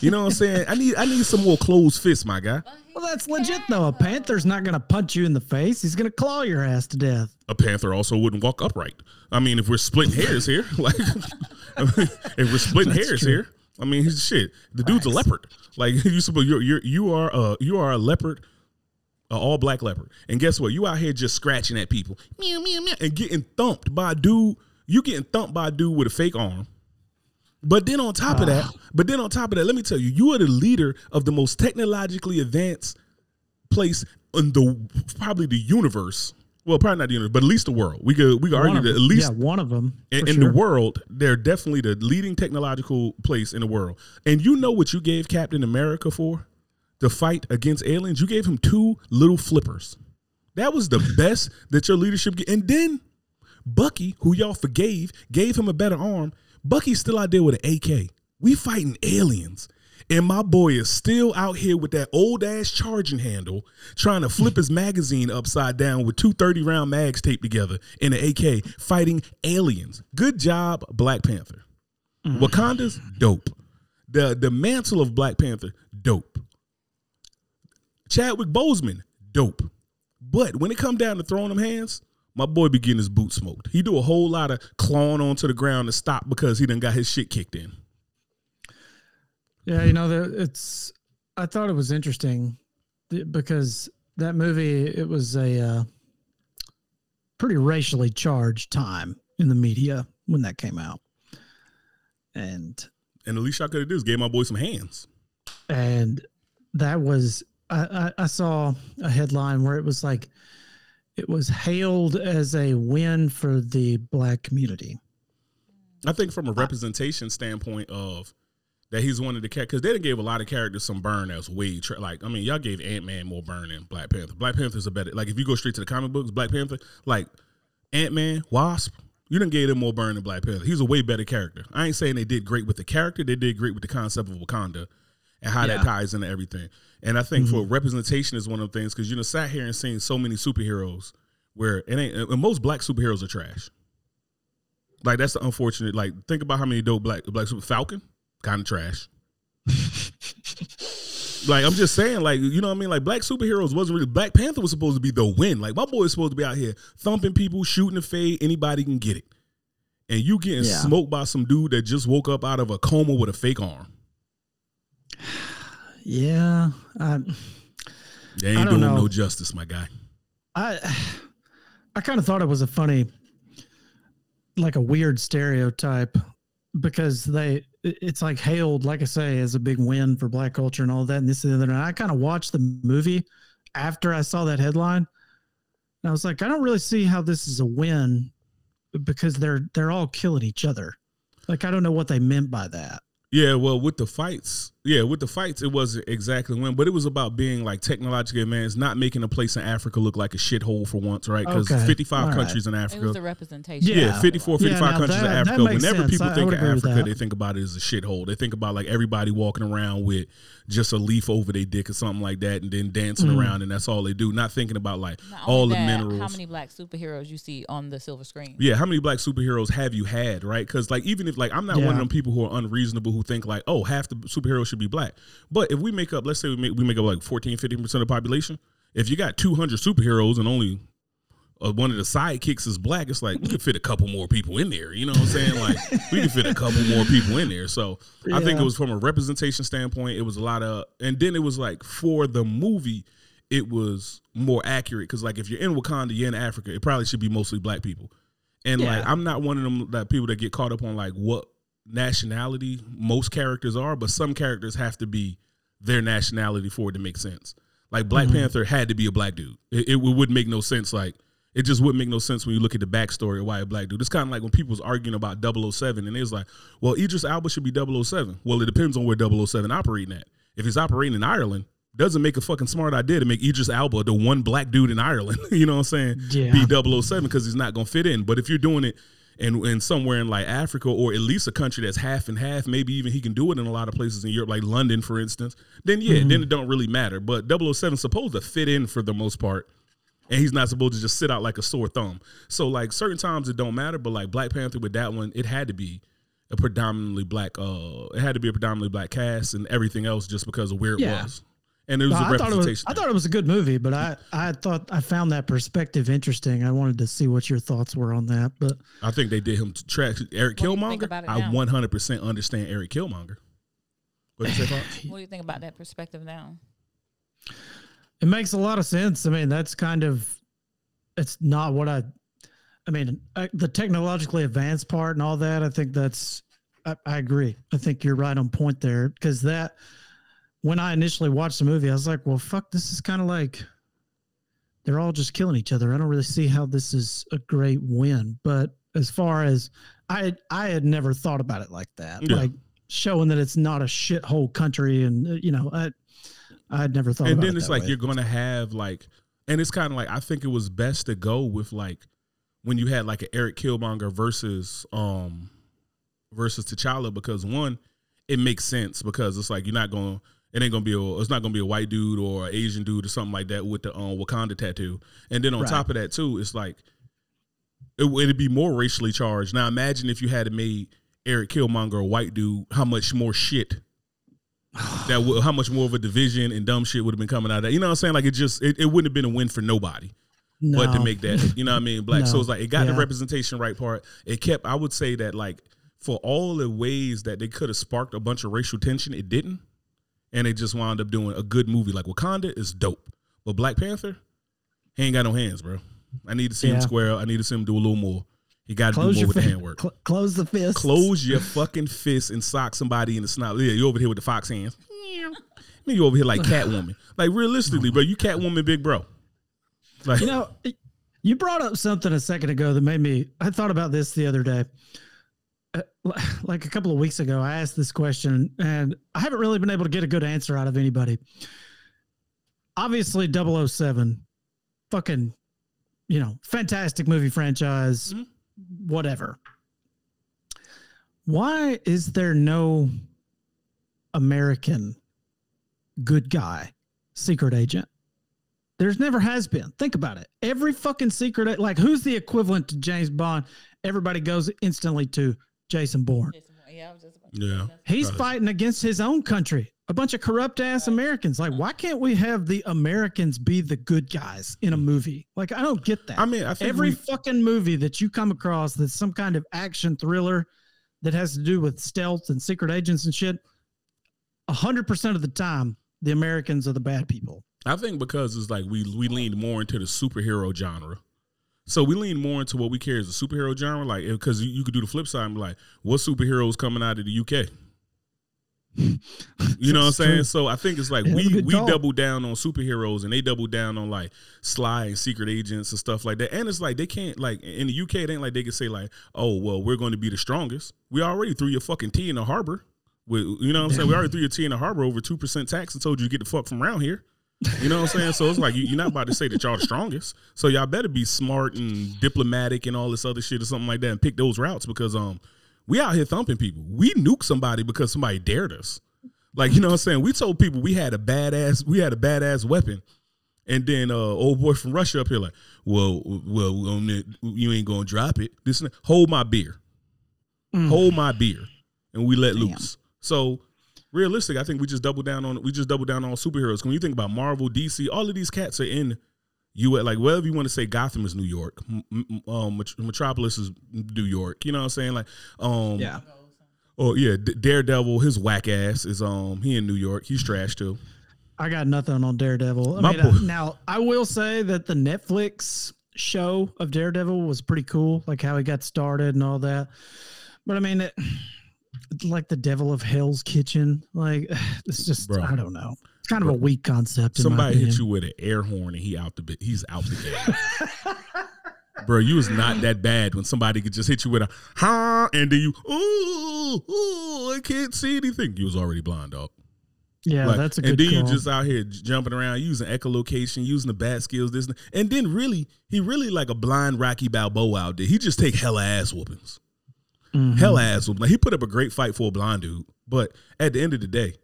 Speaker 1: you know what I'm saying? I need I need some more closed fists, my guy.
Speaker 3: Well, that's legit though. A panther's not going to punch you in the face. He's going to claw your ass to death.
Speaker 1: a panther also wouldn't walk upright. I mean, if we're splitting hairs here, [LAUGHS] like [LAUGHS] if we're splitting
Speaker 3: That's
Speaker 1: hairs
Speaker 3: true.
Speaker 1: here, I mean, he's shit. The dude's a leopard. Like [LAUGHS] you supposed you're, you're you are a you are a leopard, a all black leopard. And guess what? You out here just scratching at people, meow meow meow, and getting thumped by a dude. You getting thumped by a dude with a fake arm. But then on top of that, but then on top of that, let me tell you, you are the leader of the most technologically advanced place in the probably the universe. Well, probably not the universe, but at least the world. We could we could
Speaker 3: One
Speaker 1: argue that at least
Speaker 3: yeah, one of them
Speaker 1: in, in
Speaker 3: sure.
Speaker 1: the world, they're definitely the leading technological place in the world. And you know what you gave Captain America for? The fight against aliens. You gave him two little flippers. That was the [LAUGHS] best that your leadership. Get. And then Bucky, who y'all forgave, gave him a better arm. Bucky's still out there with an AK. We fighting aliens. And my boy is still out here with that old ass charging handle, trying to flip his magazine upside down with two 30 round mags taped together in an AK, fighting aliens. Good job, Black Panther. Mm. Wakanda's dope. The the mantle of Black Panther, dope. Chadwick Boseman, dope. But when it come down to throwing them hands, my boy be getting his boot smoked. He do a whole lot of clawing onto the ground to stop because he done got his shit kicked in.
Speaker 3: Yeah, you know, the, it's. I thought it was interesting because that movie it was a uh, pretty racially charged time in the media when that came out, and
Speaker 1: And the least I could have is gave my boy some hands.
Speaker 3: and that was I, I, I saw a headline where it was like it was hailed as a win for the black community.
Speaker 1: I think from a representation standpoint of that he's one of the cat because they done gave a lot of characters some burn that's way tra- like I mean y'all gave Ant Man more burn than Black Panther. Black Panther's a better like if you go straight to the comic books, Black Panther like Ant Man, Wasp, you didn't gave him more burn than Black Panther. He's a way better character. I ain't saying they did great with the character, they did great with the concept of Wakanda and how that ties into everything. And I think for mm-hmm. representation is one of the things because you know sat here and seen so many superheroes where it ain't and most black superheroes are trash. Like that's the unfortunate. Like think about how many dope black black super Falcon kind of trash. like I'm just saying, like you know what I mean. Like black superheroes wasn't really Black Panther was supposed to be the win. Like my boy is supposed to be out here thumping people, shooting the fade. Anybody can get it, and you getting
Speaker 3: Yeah.
Speaker 1: smoked by some dude that just woke up out of a coma with a fake arm.
Speaker 3: Yeah, I,
Speaker 1: They ain't
Speaker 3: don't
Speaker 1: doing
Speaker 3: know.
Speaker 1: no justice, my guy.
Speaker 3: I I kind of thought it was a funny, like a weird stereotype, because they it's like hailed, like I say, as a big win for black culture and all that, and this and the other. And I kind of watched the movie after I saw that headline, and I was like, I don't really see how this is a win, because they're they're all killing each other. Like I don't know what they meant by that.
Speaker 1: Yeah, well, with the fights, yeah, with the fights, it wasn't exactly when, but it was about being like technologically advanced, not making a place in Africa look like a shithole for once, right? Because
Speaker 3: Okay,
Speaker 1: 55
Speaker 3: all right.
Speaker 1: countries in
Speaker 2: It
Speaker 1: Africa.
Speaker 2: was the representation.
Speaker 1: Yeah,
Speaker 3: Yeah.
Speaker 1: 54, 55
Speaker 3: now
Speaker 1: countries in
Speaker 3: that- that
Speaker 1: Africa. Whenever
Speaker 3: sense.
Speaker 1: people
Speaker 3: I- I
Speaker 1: think of Africa, they think about it as a shithole. They think about like everybody walking around with just a leaf over their dick or something like that and then dancing
Speaker 3: Mm.
Speaker 1: around and that's all they do. Not thinking about like
Speaker 2: Not
Speaker 1: all
Speaker 2: only
Speaker 1: the
Speaker 2: that,
Speaker 1: minerals.
Speaker 2: How many black superheroes you see on the silver screen?
Speaker 1: Yeah, how many black superheroes have you had, right? Because like even if like I'm not one of them people who are unreasonable who think like, oh, half the superheroes should be black. But if we make up, let's say we make we make up like 14, 15 percent of the population. If you got 200 superheroes and only uh, one of the sidekicks is black, it's like we could fit a couple more people in there. You know what I'm saying? Like we could fit a couple more people in there. So I think it was from a representation standpoint. It was a lot of, and then it was like for the movie, it was more accurate because like if you're in Wakanda, you're in Africa, it probably should be mostly black people. And like I'm not one of them that people that get caught up on like what nationality most characters are, but some characters have to be their nationality for it to make sense. Like Black
Speaker 3: Mm-hmm.
Speaker 1: Panther had to be a black dude. It, it wouldn't make no sense. Like it just wouldn't make no sense when you look at the backstory of why a black dude. It's kind of like when people was arguing about 007 and it was like, well, Idris Elba should be 007. Well, it depends on where 007 operating at. If he's operating in Ireland, doesn't make a fucking smart idea to make Idris Elba the one black dude in Ireland. [LAUGHS] you know what I'm saying?
Speaker 3: Yeah.
Speaker 1: Be 007 because he's not gonna fit in. But if you're doing it and and somewhere in like Africa or at least a country that's half and half, maybe even he can do it in a lot of places in Europe, like London, for instance, then yeah,
Speaker 3: Mm-hmm.
Speaker 1: then it don't really matter. But 007 supposed to fit in for the most part. And he's not supposed to just sit out like a sore thumb. So like certain times it don't matter, but like Black Panther with that one, it had to be a predominantly black uh it had to be a predominantly black cast and everything else just because of where it
Speaker 3: Yeah.
Speaker 1: was. And it was
Speaker 3: No,
Speaker 1: a
Speaker 3: I thought it was. I thought it was a good movie, but I, I thought I found that perspective interesting. I wanted to see what your thoughts were on that. But
Speaker 1: I think they did him to track Eric
Speaker 2: What do you think
Speaker 1: Killmonger. I 100% understand Eric Killmonger. What you say, [LAUGHS]
Speaker 2: What do you think about that perspective now?
Speaker 3: it makes a lot of sense. I mean, that's kind of. It's not what I. I mean, I, the technologically advanced part and all that. I think that's. I, I agree. I think you're right on point there because that. When I initially watched the movie, I was like, "Well, fuck, this is kind of like." They're all just killing each other. I don't really see how this is a great win. But as far as I, I had never thought about it like that.
Speaker 1: Yeah.
Speaker 3: Like showing that it's not a shithole country, and uh, you know, I, I had never thought.
Speaker 1: and then
Speaker 3: it
Speaker 1: it's like
Speaker 3: way.
Speaker 1: you're gonna have like and it's kind of like i think it was best to go with like when you had like an erik killmonger versus um versus t'challa because one it makes sense because it's like you're not gonna it ain't gonna be a it's not gonna be a white dude or an asian dude or something like that with the um wakanda tattoo and then on
Speaker 3: Right.
Speaker 1: top of that too it's like it, it'd be more racially charged now imagine if you had made erik killmonger a white dude how much more shit [SIGHS] that would, how much more of a division and dumb shit would have been coming out of that. You know what I'm saying? Like it just it, it wouldn't have been a win for nobody. But to make that, you know what I mean, black. So it's like it got the representation right part. It kept I would say that like for all the ways that they could have sparked a bunch of racial tension, it didn't. And they just wound up doing a good movie. Like Wakanda is dope. But Black Panther, he ain't got no hands, bro. I need to see him square. I need to see him do a little more. He got to do more with the handwork.
Speaker 3: Cl- close the fist.
Speaker 1: Close [LAUGHS] your fucking fist and sock somebody in the snout. Yeah, you over here with the fox hands. [LAUGHS] Then you over here like Catwoman. Like realistically, bro, you Catwoman, big bro. Like
Speaker 3: You know, you brought up something a second ago that made me. I thought about this the other day. Uh, like a couple of weeks ago, I asked this question, and I haven't really been able to get a good answer out of anybody. Obviously, 007, fucking, you know, fantastic movie franchise,
Speaker 1: Mhm.
Speaker 3: whatever. Why is there no American good guy secret agent? There's never has been. Think about it. Every fucking secret, like who's the equivalent to James Bond? Everybody goes instantly to Jason Bourne.
Speaker 2: Yeah, I was just about
Speaker 1: Yeah.
Speaker 3: He's
Speaker 1: Right.
Speaker 3: fighting against his own country. A bunch of corrupt ass Americans. Like, why uh-huh. can't we have the Americans be the good guys in a mm-hmm. movie? Like, I don't get that.
Speaker 1: I mean, I think
Speaker 3: Every
Speaker 1: we-
Speaker 3: fucking movie that you come across that's some kind of action thriller that has to do with stealth and secret agents and shit, a hundred percent of the time, the Americans are the bad people.
Speaker 1: I think because it's like we we leaned more into the superhero genre. So we lean more into what we care as a superhero genre, like because you, you could do the flip side and be like, what superheroes coming out of the UK? You know what I'm saying?
Speaker 3: true.
Speaker 1: So I think it's like
Speaker 3: Yeah,
Speaker 1: we we double down on superheroes and they double down on like sly and secret agents and stuff like that. And it's like they can't like in the UK, it ain't like they can say like, oh well, we're going to be the strongest. We already threw your fucking tea in the harbor. With, you know what I'm saying? We already threw your tea in the harbor over two percent tax and told you to get the fuck from around here. You know what I'm saying? So it's like you, you're not about to say that y'all the strongest. So y'all better be smart and diplomatic and all this other shit or something like that and pick those routes because um we out here thumping people. We nuke somebody because somebody dared us. Like you know what I'm saying? We told people we had a badass we had a badass weapon. And then uh, old boy from Russia up here like, well, well, you ain't gonna drop it. This hold my beer,
Speaker 3: Mm.
Speaker 1: hold my beer, and we let loose. So realistic, I think we just double down on we just double down on superheroes. When you think about Marvel, DC, all of these cats are in you like whatever you want to say. Gotham is New York, M- m- um, Metropolis is New York. You know what I'm saying? Like, um, Oh yeah, D- Daredevil, his whack ass is um he in New York. He's trash too.
Speaker 3: I got nothing on Daredevil. I
Speaker 1: My
Speaker 3: mean,
Speaker 1: boy-
Speaker 3: now I will say that the Netflix show of Daredevil was pretty cool, like how he got started and all that. But I mean, it, like the Devil of Hell's Kitchen, like [SIGHS] it's just
Speaker 1: Bro.
Speaker 3: I don't know. It's kind of a weak concept.
Speaker 1: Somebody hit you with an air horn and he out the bit. He's out the game. [LAUGHS] Bro, you was not that bad when somebody could just hit you with a ha and then you ooh ooh I can't see anything. You was already blind, dog.
Speaker 3: Yeah,
Speaker 1: Like,
Speaker 3: that's a
Speaker 1: and
Speaker 3: good
Speaker 1: then
Speaker 3: call.
Speaker 1: you just out here jumping around using echolocation, using the bat skills, this and then really he really like a blind Rocky Balboa out there. He just take hella ass whoopings,
Speaker 3: Mhm.
Speaker 1: hella ass. Like he put up a great fight for a blind dude, but at the end of the day,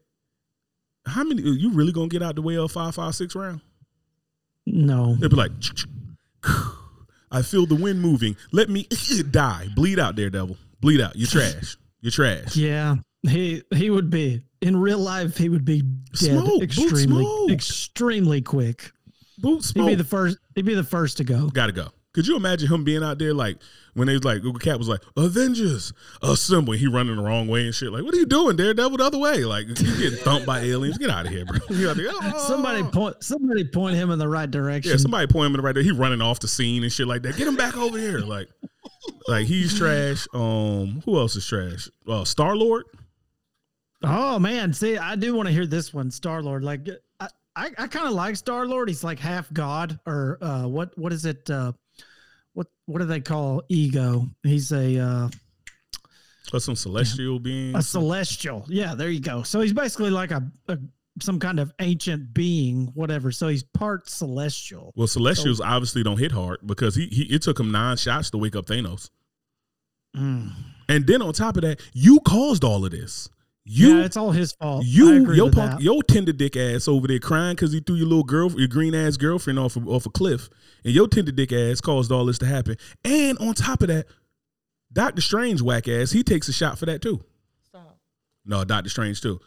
Speaker 1: how many you really gonna get out the way of five five six round?
Speaker 3: No.
Speaker 1: they'd be like, [TSK] [SIGHS] I feel the wind moving. Let me [CLEARS THROAT] die, bleed out, Daredevil, bleed out. You're [LAUGHS] trash. You're trash.
Speaker 3: Yeah. He he would be in real life. He would be dead
Speaker 1: Smoke,
Speaker 3: extremely extremely quick.
Speaker 1: Boot smoke.
Speaker 3: He'd be the first. He'd be the first to go.
Speaker 1: Gotta go. Could you imagine him being out there like when they was like Google Cat was like Avengers assemble? He running the wrong way and shit. Like, what are you doing, Daredevil? The other way? Like, you getting thumped by aliens? Get out of here, bro. Out there, "Oh."
Speaker 3: Somebody point. Somebody point him in the right direction.
Speaker 1: yeah, somebody point him in the right there. He running off the scene and shit like that. Get him back over here. Like, like he's trash. Um, who else is trash? Uh, Star Lord.
Speaker 3: Oh man, see, I do want to hear this one, Star Lord. Like, I, I, I kind of like Star Lord. He's like half god, or uh, what? What is it? Uh, what What do they call ego? He's a uh,
Speaker 1: some celestial being.
Speaker 3: a celestial. Yeah, there you go. So he's basically like a, a some kind of ancient being, whatever. So he's part celestial.
Speaker 1: Well, Celestials obviously don't hit hard because he, he it took him nine shots to wake up Thanos.
Speaker 3: Mm.
Speaker 1: And then on top of that, you caused all of this. You
Speaker 3: yeah, it's all his fault.
Speaker 1: You, your punk,
Speaker 3: that.
Speaker 1: your tender dick ass over there crying because he threw your little girl, your green ass girlfriend off a, off a cliff, and your tender dick ass caused all this to happen. And on top of that, Doctor Strange whack ass, he takes a shot for that too.
Speaker 2: Stop.
Speaker 1: No, Doctor Strange too.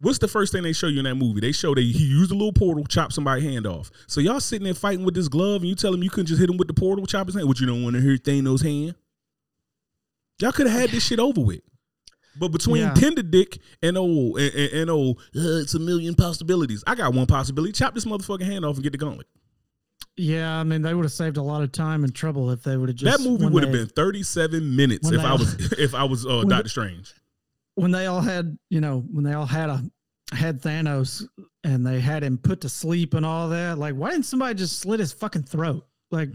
Speaker 1: What's the first thing they show you in that movie? They show that he used a little portal, chop somebody's hand off. So y'all sitting there fighting with this glove, and you tell him you couldn't just hit him with the portal, chop his hand. What you don't want to hurt Thanos' hand? Y'all could have had this shit over with. But between
Speaker 3: Yeah.
Speaker 1: tender dick and old and, and, and old, uh, it's a million possibilities. I got one possibility: chop this motherfucking hand off and get the gauntlet.
Speaker 3: Yeah, I mean, they would have saved a lot of time and trouble if they would have just
Speaker 1: that movie would have been thirty-seven minutes if I was [LAUGHS] if I was uh, Doctor Strange.
Speaker 3: when they all had, you know, when they all had a had Thanos and they had him put to sleep and all that. Like, why didn't somebody just slit his fucking throat? Like,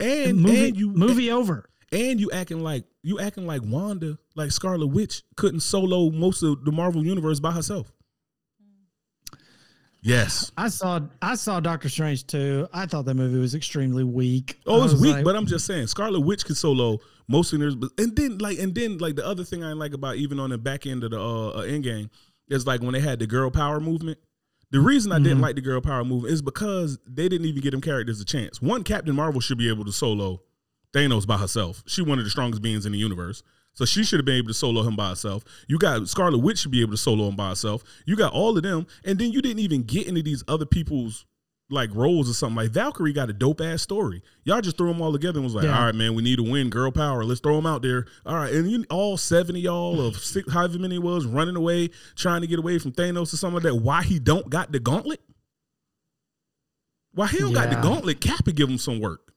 Speaker 1: And
Speaker 3: movie,
Speaker 1: and you
Speaker 3: movie over.
Speaker 1: And you acting like you acting like Wanda, like Scarlet Witch, couldn't solo most of the Marvel universe by herself. Yes.
Speaker 3: I saw I saw Doctor Strange too. I thought that movie was extremely weak.
Speaker 1: Oh, it's weak,
Speaker 3: like,
Speaker 1: but I'm just saying Scarlet Witch could solo most of theirs. And then like and then like the other thing I like about even on the back end of the uh, uh end game is like when they had the girl power movement. The reason I didn't
Speaker 3: Mhm.
Speaker 1: like the girl power movement is because they didn't even give them characters a chance. One, Captain Marvel should be able to solo Thanos by herself. She one of the strongest beings in the universe. So she should have been able to solo him by herself. You got Scarlet Witch should be able to solo him by herself. You got all of them, and then you didn't even get into these other people's like roles or something. Like Valkyrie got a dope ass story. Y'all just threw them all together and was like,
Speaker 3: Yeah.
Speaker 1: all right, man, we need to win girl power. Let's throw them out there. All right, and you all seven of y'all of [SIGHS] six, however many it was running away, trying to get away from Thanos or something like that. Why he don't got the gauntlet? Why he don't got the gauntlet? Cap give him some work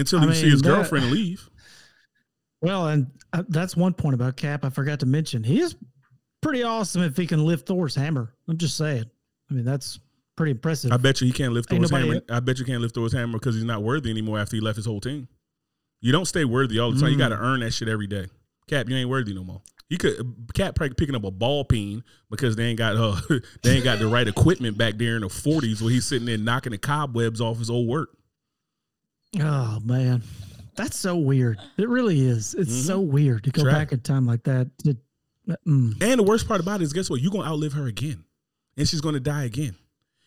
Speaker 1: until
Speaker 3: I
Speaker 1: he see his
Speaker 3: that-
Speaker 1: girlfriend leave. [LAUGHS]
Speaker 3: Well, and uh, that's one point about Cap I forgot to mention. He is pretty awesome if he can lift Thor's hammer. I'm just saying. I mean, that's pretty impressive.
Speaker 1: I bet you he can't lift
Speaker 3: Ain't
Speaker 1: Thor's hammer. I bet you can't lift Thor's hammer because he's not worthy anymore after he left his whole team. You don't stay worthy all the time. You
Speaker 3: Mm.
Speaker 1: got to earn that shit every day. Cap, you ain't worthy no more. You could Cap probably picking up a ball peen because they ain't got uh [LAUGHS] they ain't got the right equipment back there in the forties where he's sitting there knocking the cobwebs off his old work.
Speaker 3: Oh man, that's so weird. It really is. It's
Speaker 1: Mhm.
Speaker 3: so weird to go
Speaker 1: Track.
Speaker 3: back in time like that. Mm.
Speaker 1: And the worst part about it is, guess what? You're gonna outlive her again, and she's gonna die again.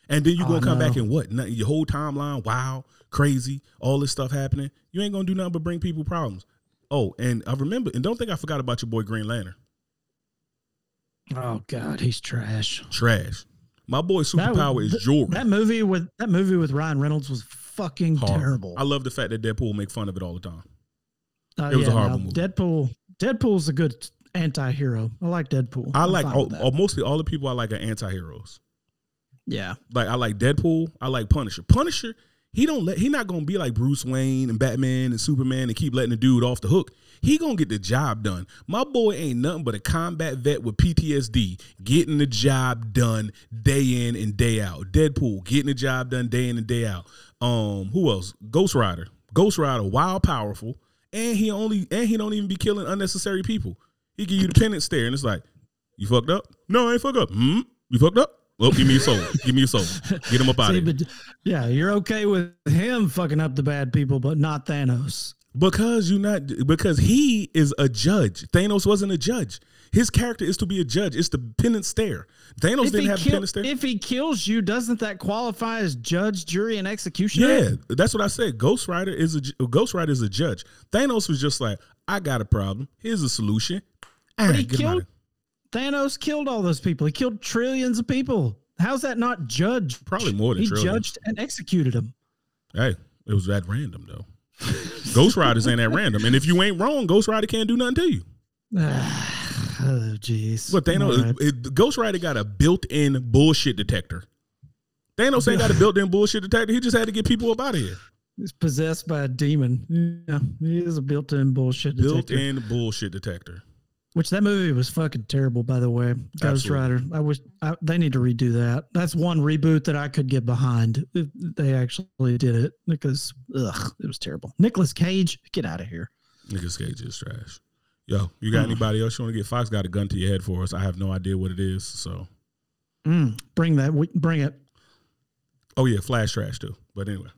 Speaker 1: And then you're gonna
Speaker 3: Oh,
Speaker 1: come back
Speaker 3: no.
Speaker 1: and what? Nothing- Your whole timeline, wow, crazy, all this stuff happening. You ain't gonna do nothing but bring people problems. Oh, and I remember, and don't think I forgot about your boy Green Lantern.
Speaker 3: Oh God, he's trash.
Speaker 1: Trash. My boy
Speaker 3: That
Speaker 1: superpower
Speaker 3: was-
Speaker 1: is Jordan.
Speaker 3: That movie with that movie with Ryan Reynolds was fucking terrible.
Speaker 1: I love the fact that Deadpool make fun of it all the time.
Speaker 3: Uh,
Speaker 1: it was a horrible
Speaker 3: no,
Speaker 1: movie.
Speaker 3: Deadpool. Deadpool's a good anti-hero. I like Deadpool.
Speaker 1: I
Speaker 3: I'm
Speaker 1: like all, all- mostly all the people I like are anti-heroes.
Speaker 3: yeah.
Speaker 1: Like I like Deadpool. I like Punisher. Punisher, he don't let he not gonna be like Bruce Wayne and Batman and Superman and keep letting the dude off the hook. He gonna get the job done. My boy ain't nothing but a combat vet with PTSD, getting the job done day in and day out. Deadpool getting the job done day in and day out. Um, who else? Ghost Rider. Ghost Rider, wild, powerful, and he only and he don't even be killing unnecessary people. He give you the penance stare, and it's like, You fucked up? No, I ain't fucked up. Hmm? You fucked up? Well, give me your soul. give me your soul. Get him up [LAUGHS] out
Speaker 3: See,
Speaker 1: of here.
Speaker 3: but yeah, you're okay with him fucking up the bad people, but not Thanos.
Speaker 1: Because you not because he is a judge. Thanos wasn't a judge. His character is to be a judge. It's the penance stare. Thanos
Speaker 3: If
Speaker 1: didn't have a
Speaker 3: kill-
Speaker 1: penance stare.
Speaker 3: if he kills you, doesn't that qualify as judge, jury, and executioner?
Speaker 1: Yeah, that's what I said. Ghost Rider is a Ghost Rider is a judge. Thanos was just like, I got a problem. Here's a solution.
Speaker 3: But he
Speaker 1: Ah, out
Speaker 3: killed Thanos killed all those people. He killed trillions of people. How's that not judge?
Speaker 1: Probably more than
Speaker 3: he
Speaker 1: trillions.
Speaker 3: judged and executed them.
Speaker 1: Hey, it was that random though. Ghost Riders ain't that random, and if you ain't wrong, Ghost Rider can't do nothing to you. [SIGHS]
Speaker 3: oh, jeez.
Speaker 1: But Thanos,
Speaker 3: right.
Speaker 1: it, Ghost Rider got a built-in bullshit detector. Thanos ain't got a built-in bullshit detector. He just had to get people up out of here.
Speaker 3: He's possessed by a demon. Yeah, he is a built-in bullshit detector.
Speaker 1: Built-in bullshit detector.
Speaker 3: Which that movie was fucking terrible, by the way. Ghost. Rider. I wish I, they need to redo that. That's one reboot that I could get behind if they actually did it because ugh, it was terrible. Nicolas Cage, get out of here.
Speaker 1: Nicolas Cage is trash. Yo, you got anybody else you want to get? Fox got a gun to your head for us. I have no idea what it is. So,
Speaker 3: Mm, bring that. Bring it.
Speaker 1: oh yeah, Flash trash too. But anyway,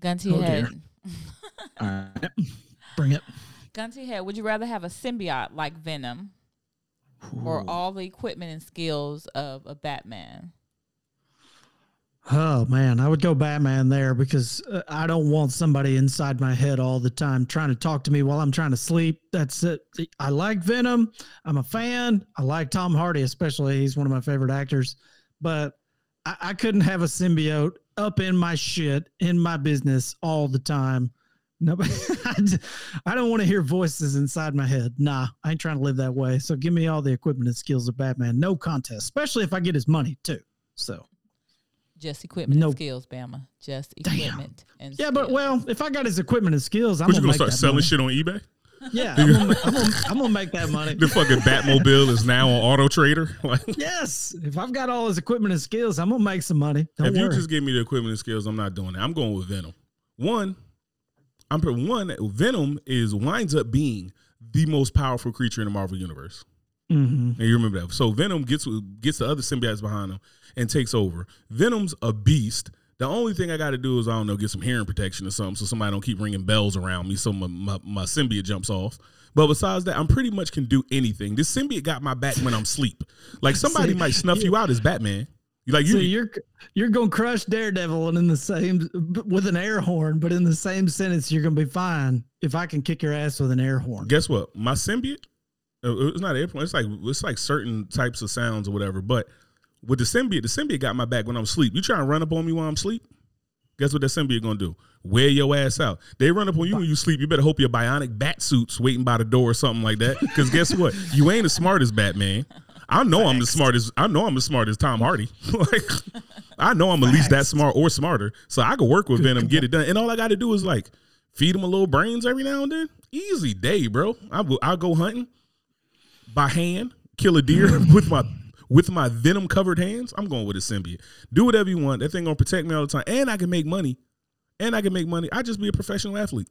Speaker 2: Gun to your
Speaker 3: Oh,
Speaker 2: head.
Speaker 3: dear. [LAUGHS] Bring it.
Speaker 2: Gun to your head. Would you rather have a symbiote like Venom or all the equipment and skills of a Batman?
Speaker 3: Oh man, I would go Batman there because uh, I don't want somebody inside my head all the time trying to talk to me while I'm trying to sleep. That's it. I like Venom. I'm a fan. I like Tom Hardy, especially. He's one of my favorite actors. But I, I couldn't have a symbiote up in my shit in my business all the time. Nobody, [LAUGHS] I don't want to hear voices inside my head. Nah, I ain't trying to live that way. So give me all the equipment and skills of Batman. No contest, especially if I get his money too. So.
Speaker 2: Just equipment
Speaker 3: Nope.
Speaker 2: and skills, Bama. Just
Speaker 3: Damn.
Speaker 2: equipment and
Speaker 3: Yeah, but well, if I got his equipment and skills, I'm
Speaker 1: what you
Speaker 3: gonna,
Speaker 1: gonna
Speaker 3: make
Speaker 1: start
Speaker 3: that
Speaker 1: selling
Speaker 3: money.
Speaker 1: shit on eBay?
Speaker 3: Yeah, I'm gonna, I'm, gonna, I'm gonna make that money. [LAUGHS]
Speaker 1: The fucking Batmobile is now on Auto Trader. [LAUGHS] Like,
Speaker 3: Yes, if I've got all his equipment and skills, I'm gonna make some money. Don't
Speaker 1: if
Speaker 3: worry.
Speaker 1: you just give me the equipment and skills, I'm not doing that. I'm going with Venom. One, I'm one. Venom is winds up being the most powerful creature in the Marvel universe.
Speaker 3: Mhm.
Speaker 1: And you remember that. So Venom gets gets the other symbiotes behind him and takes over. Venom's a beast. The only thing I got to do is I don't know get some hearing protection or something, so somebody don't keep ringing bells around me, so my, my, my symbiote jumps off. But besides that, I'm pretty much can do anything. This symbiote got my back when I'm asleep. Like [LAUGHS] somebody
Speaker 3: See,
Speaker 1: might snuff you out as Batman. Like you
Speaker 3: So you're you're gonna crush Daredevil, and in the same with an air horn, but in the same sentence, you're gonna be fine if I can kick your ass with an air horn.
Speaker 1: guess what? My symbiote, Uh, uh, it's not airplane. It's like it's like certain types of sounds or whatever. But with the symbiote, the symbiote got my back when I'm asleep. You try and run up on me while I'm asleep. Guess what that symbiote gonna do? Wear your ass out. They run up on you when you sleep. You better hope your bionic bat suits waiting by the door or something like that. Because guess what? You ain't as smart as Batman. I know I'm the smartest. I know I'm as smart as Tom Hardy. [LAUGHS] like I know I'm at least that smart or smarter. So I could work with Venom, get it done. And all I got to do is like feed him a little brains every now and then. Easy day, bro. I will. I'll go hunting by hand, kill a deer [LAUGHS] with my with my venom covered hands. I'm going with a symbiote. Do whatever you want. That thing gonna protect me all the time, and I can make money. And I can make money. I just be a professional athlete.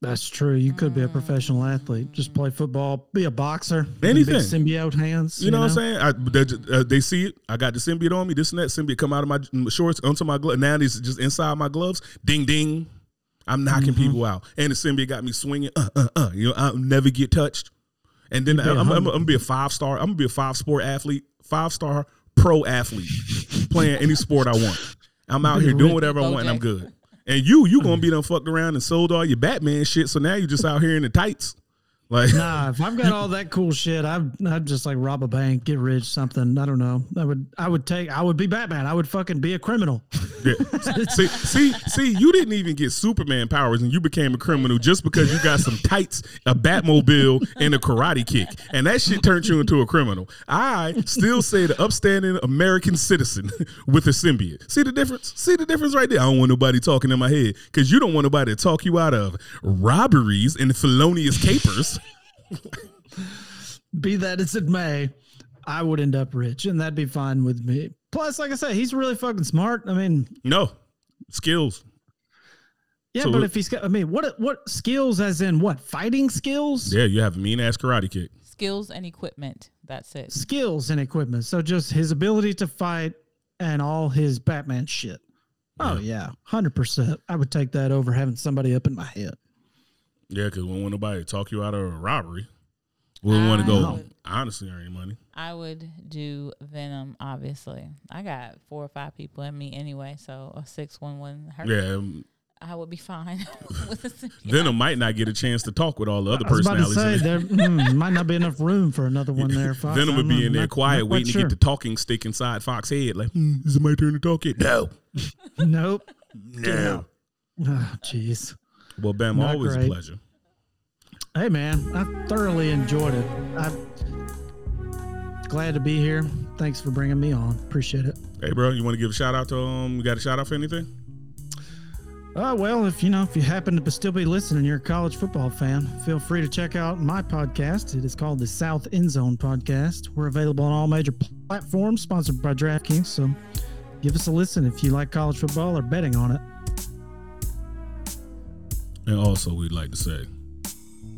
Speaker 3: That's true. You could be a professional athlete. Just play football, be a boxer. with
Speaker 1: Anything.
Speaker 3: big symbiote hands.
Speaker 1: You know, what I'm saying? I, they, uh, they see it. I got the symbiote on me. This and that symbiote come out of my shorts onto my glove. Now it's just inside my gloves. Ding ding. I'm knocking
Speaker 3: Mm-hmm.
Speaker 1: people out, and the symbiote got me swinging. Uh, uh, uh. You know, I'll never get touched. And then
Speaker 3: be a
Speaker 1: I'm, I'm, I'm gonna be a five star. I'm gonna be a five sport athlete, five star pro athlete, playing any sport I want. I'm out here doing whatever I want, and I'm good. And you, you gonna be mm. done fucked around and sold all your Batman shit. So now you just out here in the tights, like
Speaker 3: Nah, if I've got [LAUGHS] all that cool shit, I'd, I'd just like rob a bank, get rich, something. I don't know. I would, I would take, I would be Batman. I would fucking be a criminal.
Speaker 1: Yeah. [LAUGHS] see, see, see, you didn't even get Superman powers and you became a criminal just because you got some tights, a Batmobile, and a karate kick. And that shit turned you into a criminal. I still say the upstanding American citizen [LAUGHS] with a symbiote. See the difference? See the difference right there? I don't want nobody talking in my head because you don't want nobody to talk you out of robberies and felonious capers.
Speaker 3: Be that as it may, I would end up rich, and that'd be fine with me. Plus, like I said, he's really fucking smart. I mean,
Speaker 1: No, skills.
Speaker 3: Yeah,
Speaker 1: So
Speaker 3: but
Speaker 1: it-
Speaker 3: if he's got, I mean, what what skills? As in what? Fighting skills?
Speaker 1: Yeah, you have a mean ass karate kick.
Speaker 2: Skills and equipment. That's it.
Speaker 3: Skills and equipment. So just his ability to fight and all his Batman shit. Oh yeah, hundred percent. I would take that over having somebody up in my head.
Speaker 1: Yeah, because we don't want nobody to talk you out of a robbery. We don't want to go
Speaker 2: I-
Speaker 1: honestly earn money.
Speaker 2: I would do Venom. Obviously, I got four or five people in me anyway, so a six one one hurt.
Speaker 1: Yeah, um,
Speaker 2: I would be fine [LAUGHS] with a symbiote. [LAUGHS]
Speaker 1: Venom might not get a chance to talk with all the other
Speaker 3: I was about to
Speaker 1: personalities.
Speaker 3: say there [LAUGHS] mm, might not be enough room for another one there. Fox.
Speaker 1: Venom would
Speaker 3: I'm
Speaker 1: be in there
Speaker 3: not-
Speaker 1: quiet,
Speaker 3: not quite
Speaker 1: waiting to get the talking stick inside Fox's head. Like, hmm, is it my turn to talk it? No,
Speaker 3: Nope.
Speaker 1: no.
Speaker 3: Oh, [SIGHS] jeez.
Speaker 1: Well, Bam,
Speaker 3: Not
Speaker 1: always a pleasure.
Speaker 3: Hey man, I thoroughly enjoyed it. I'm glad to be here. Thanks for bringing me on. Appreciate it.
Speaker 1: Hey, bro, you want to give a shout out to um? You got a shout out for anything?
Speaker 3: Uh, well, if you know, if you happen to still be listening, you're a college football fan, feel free to check out my podcast. It is called the South End Zone Podcast. We're available on all major platforms, sponsored by DraftKings. So give us a listen if you like college football or betting on it.
Speaker 1: And also, we'd like to say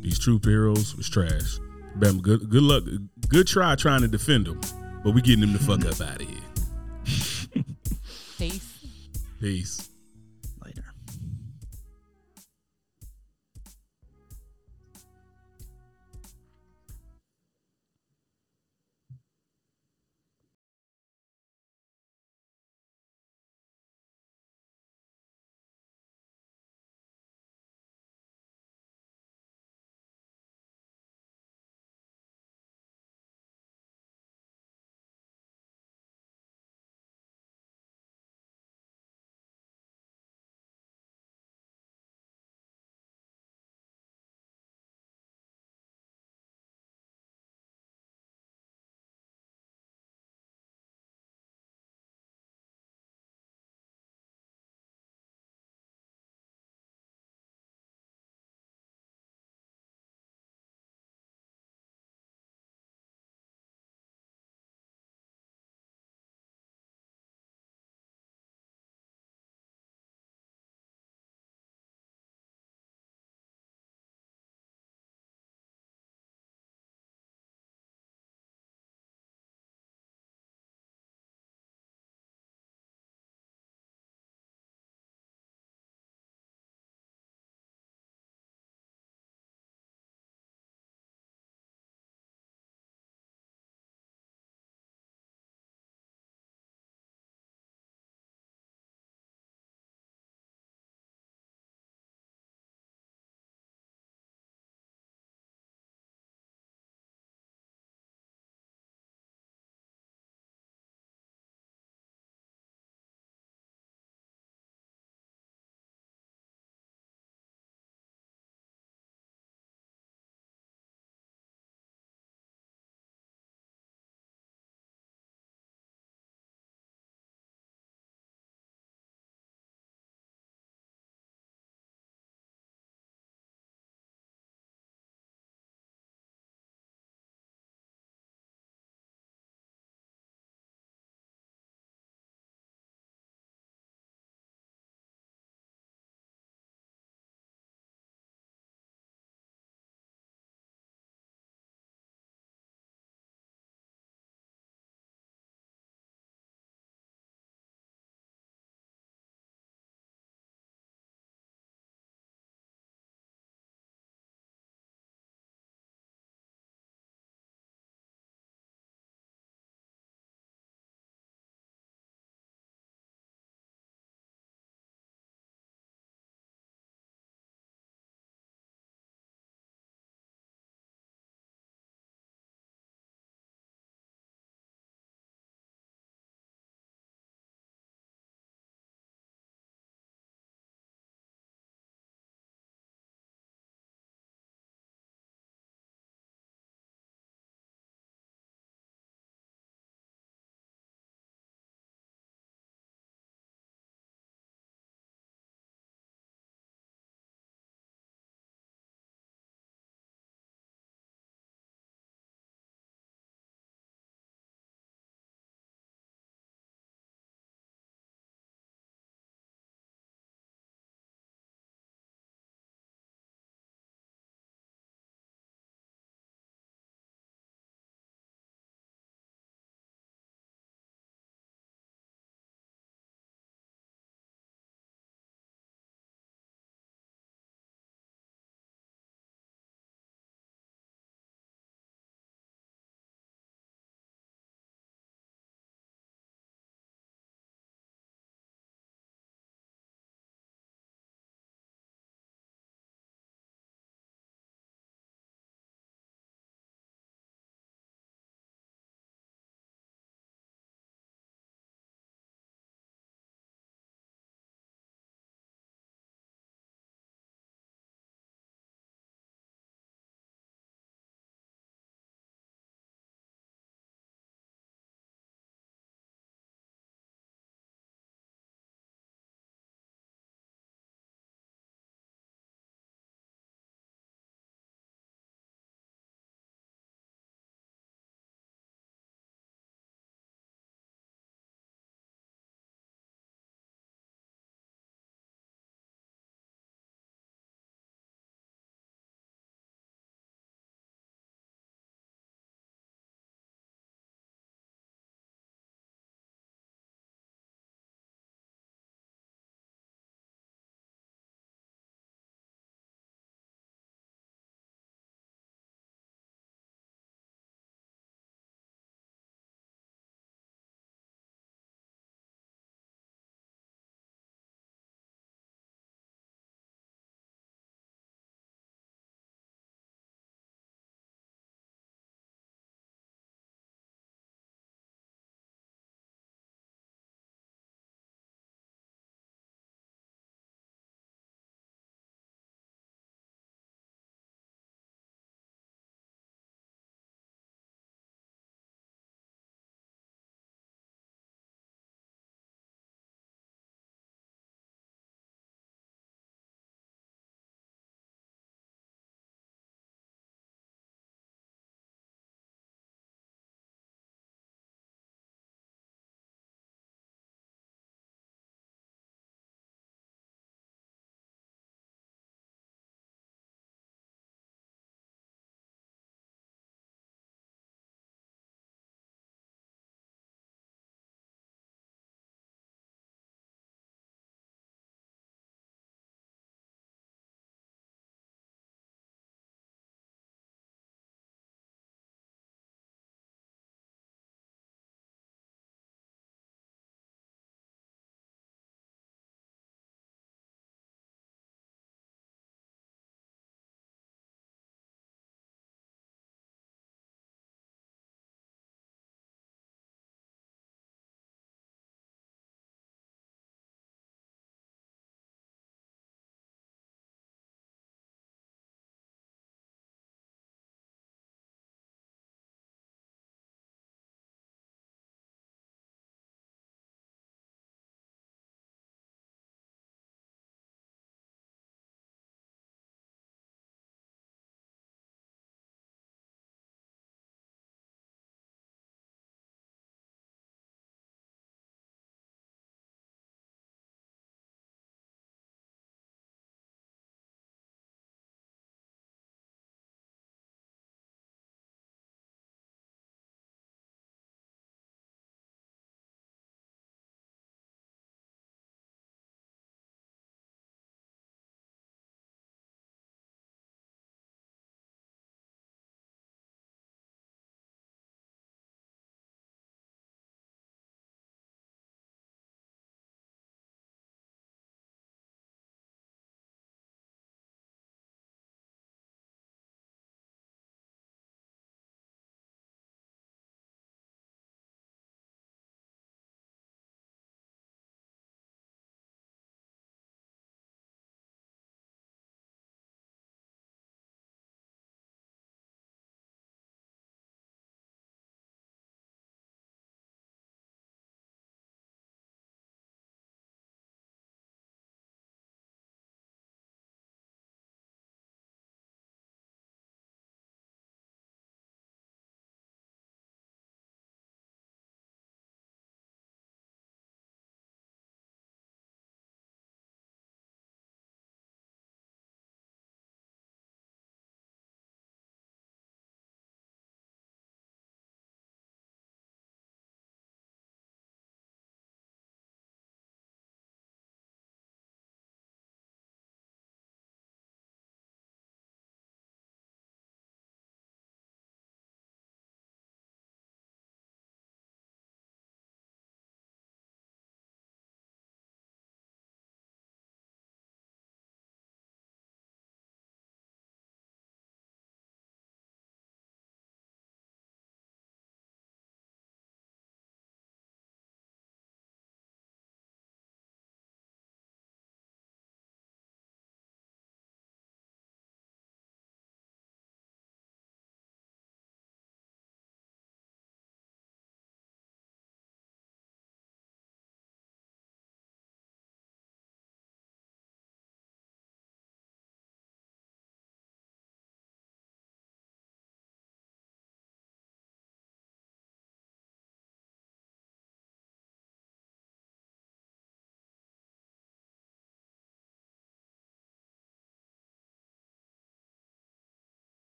Speaker 1: these troop heroes was trash. Bam, good good luck, good try trying to defend them, but we getting them the fuck up out of here. [LAUGHS]
Speaker 2: Peace.
Speaker 1: Peace.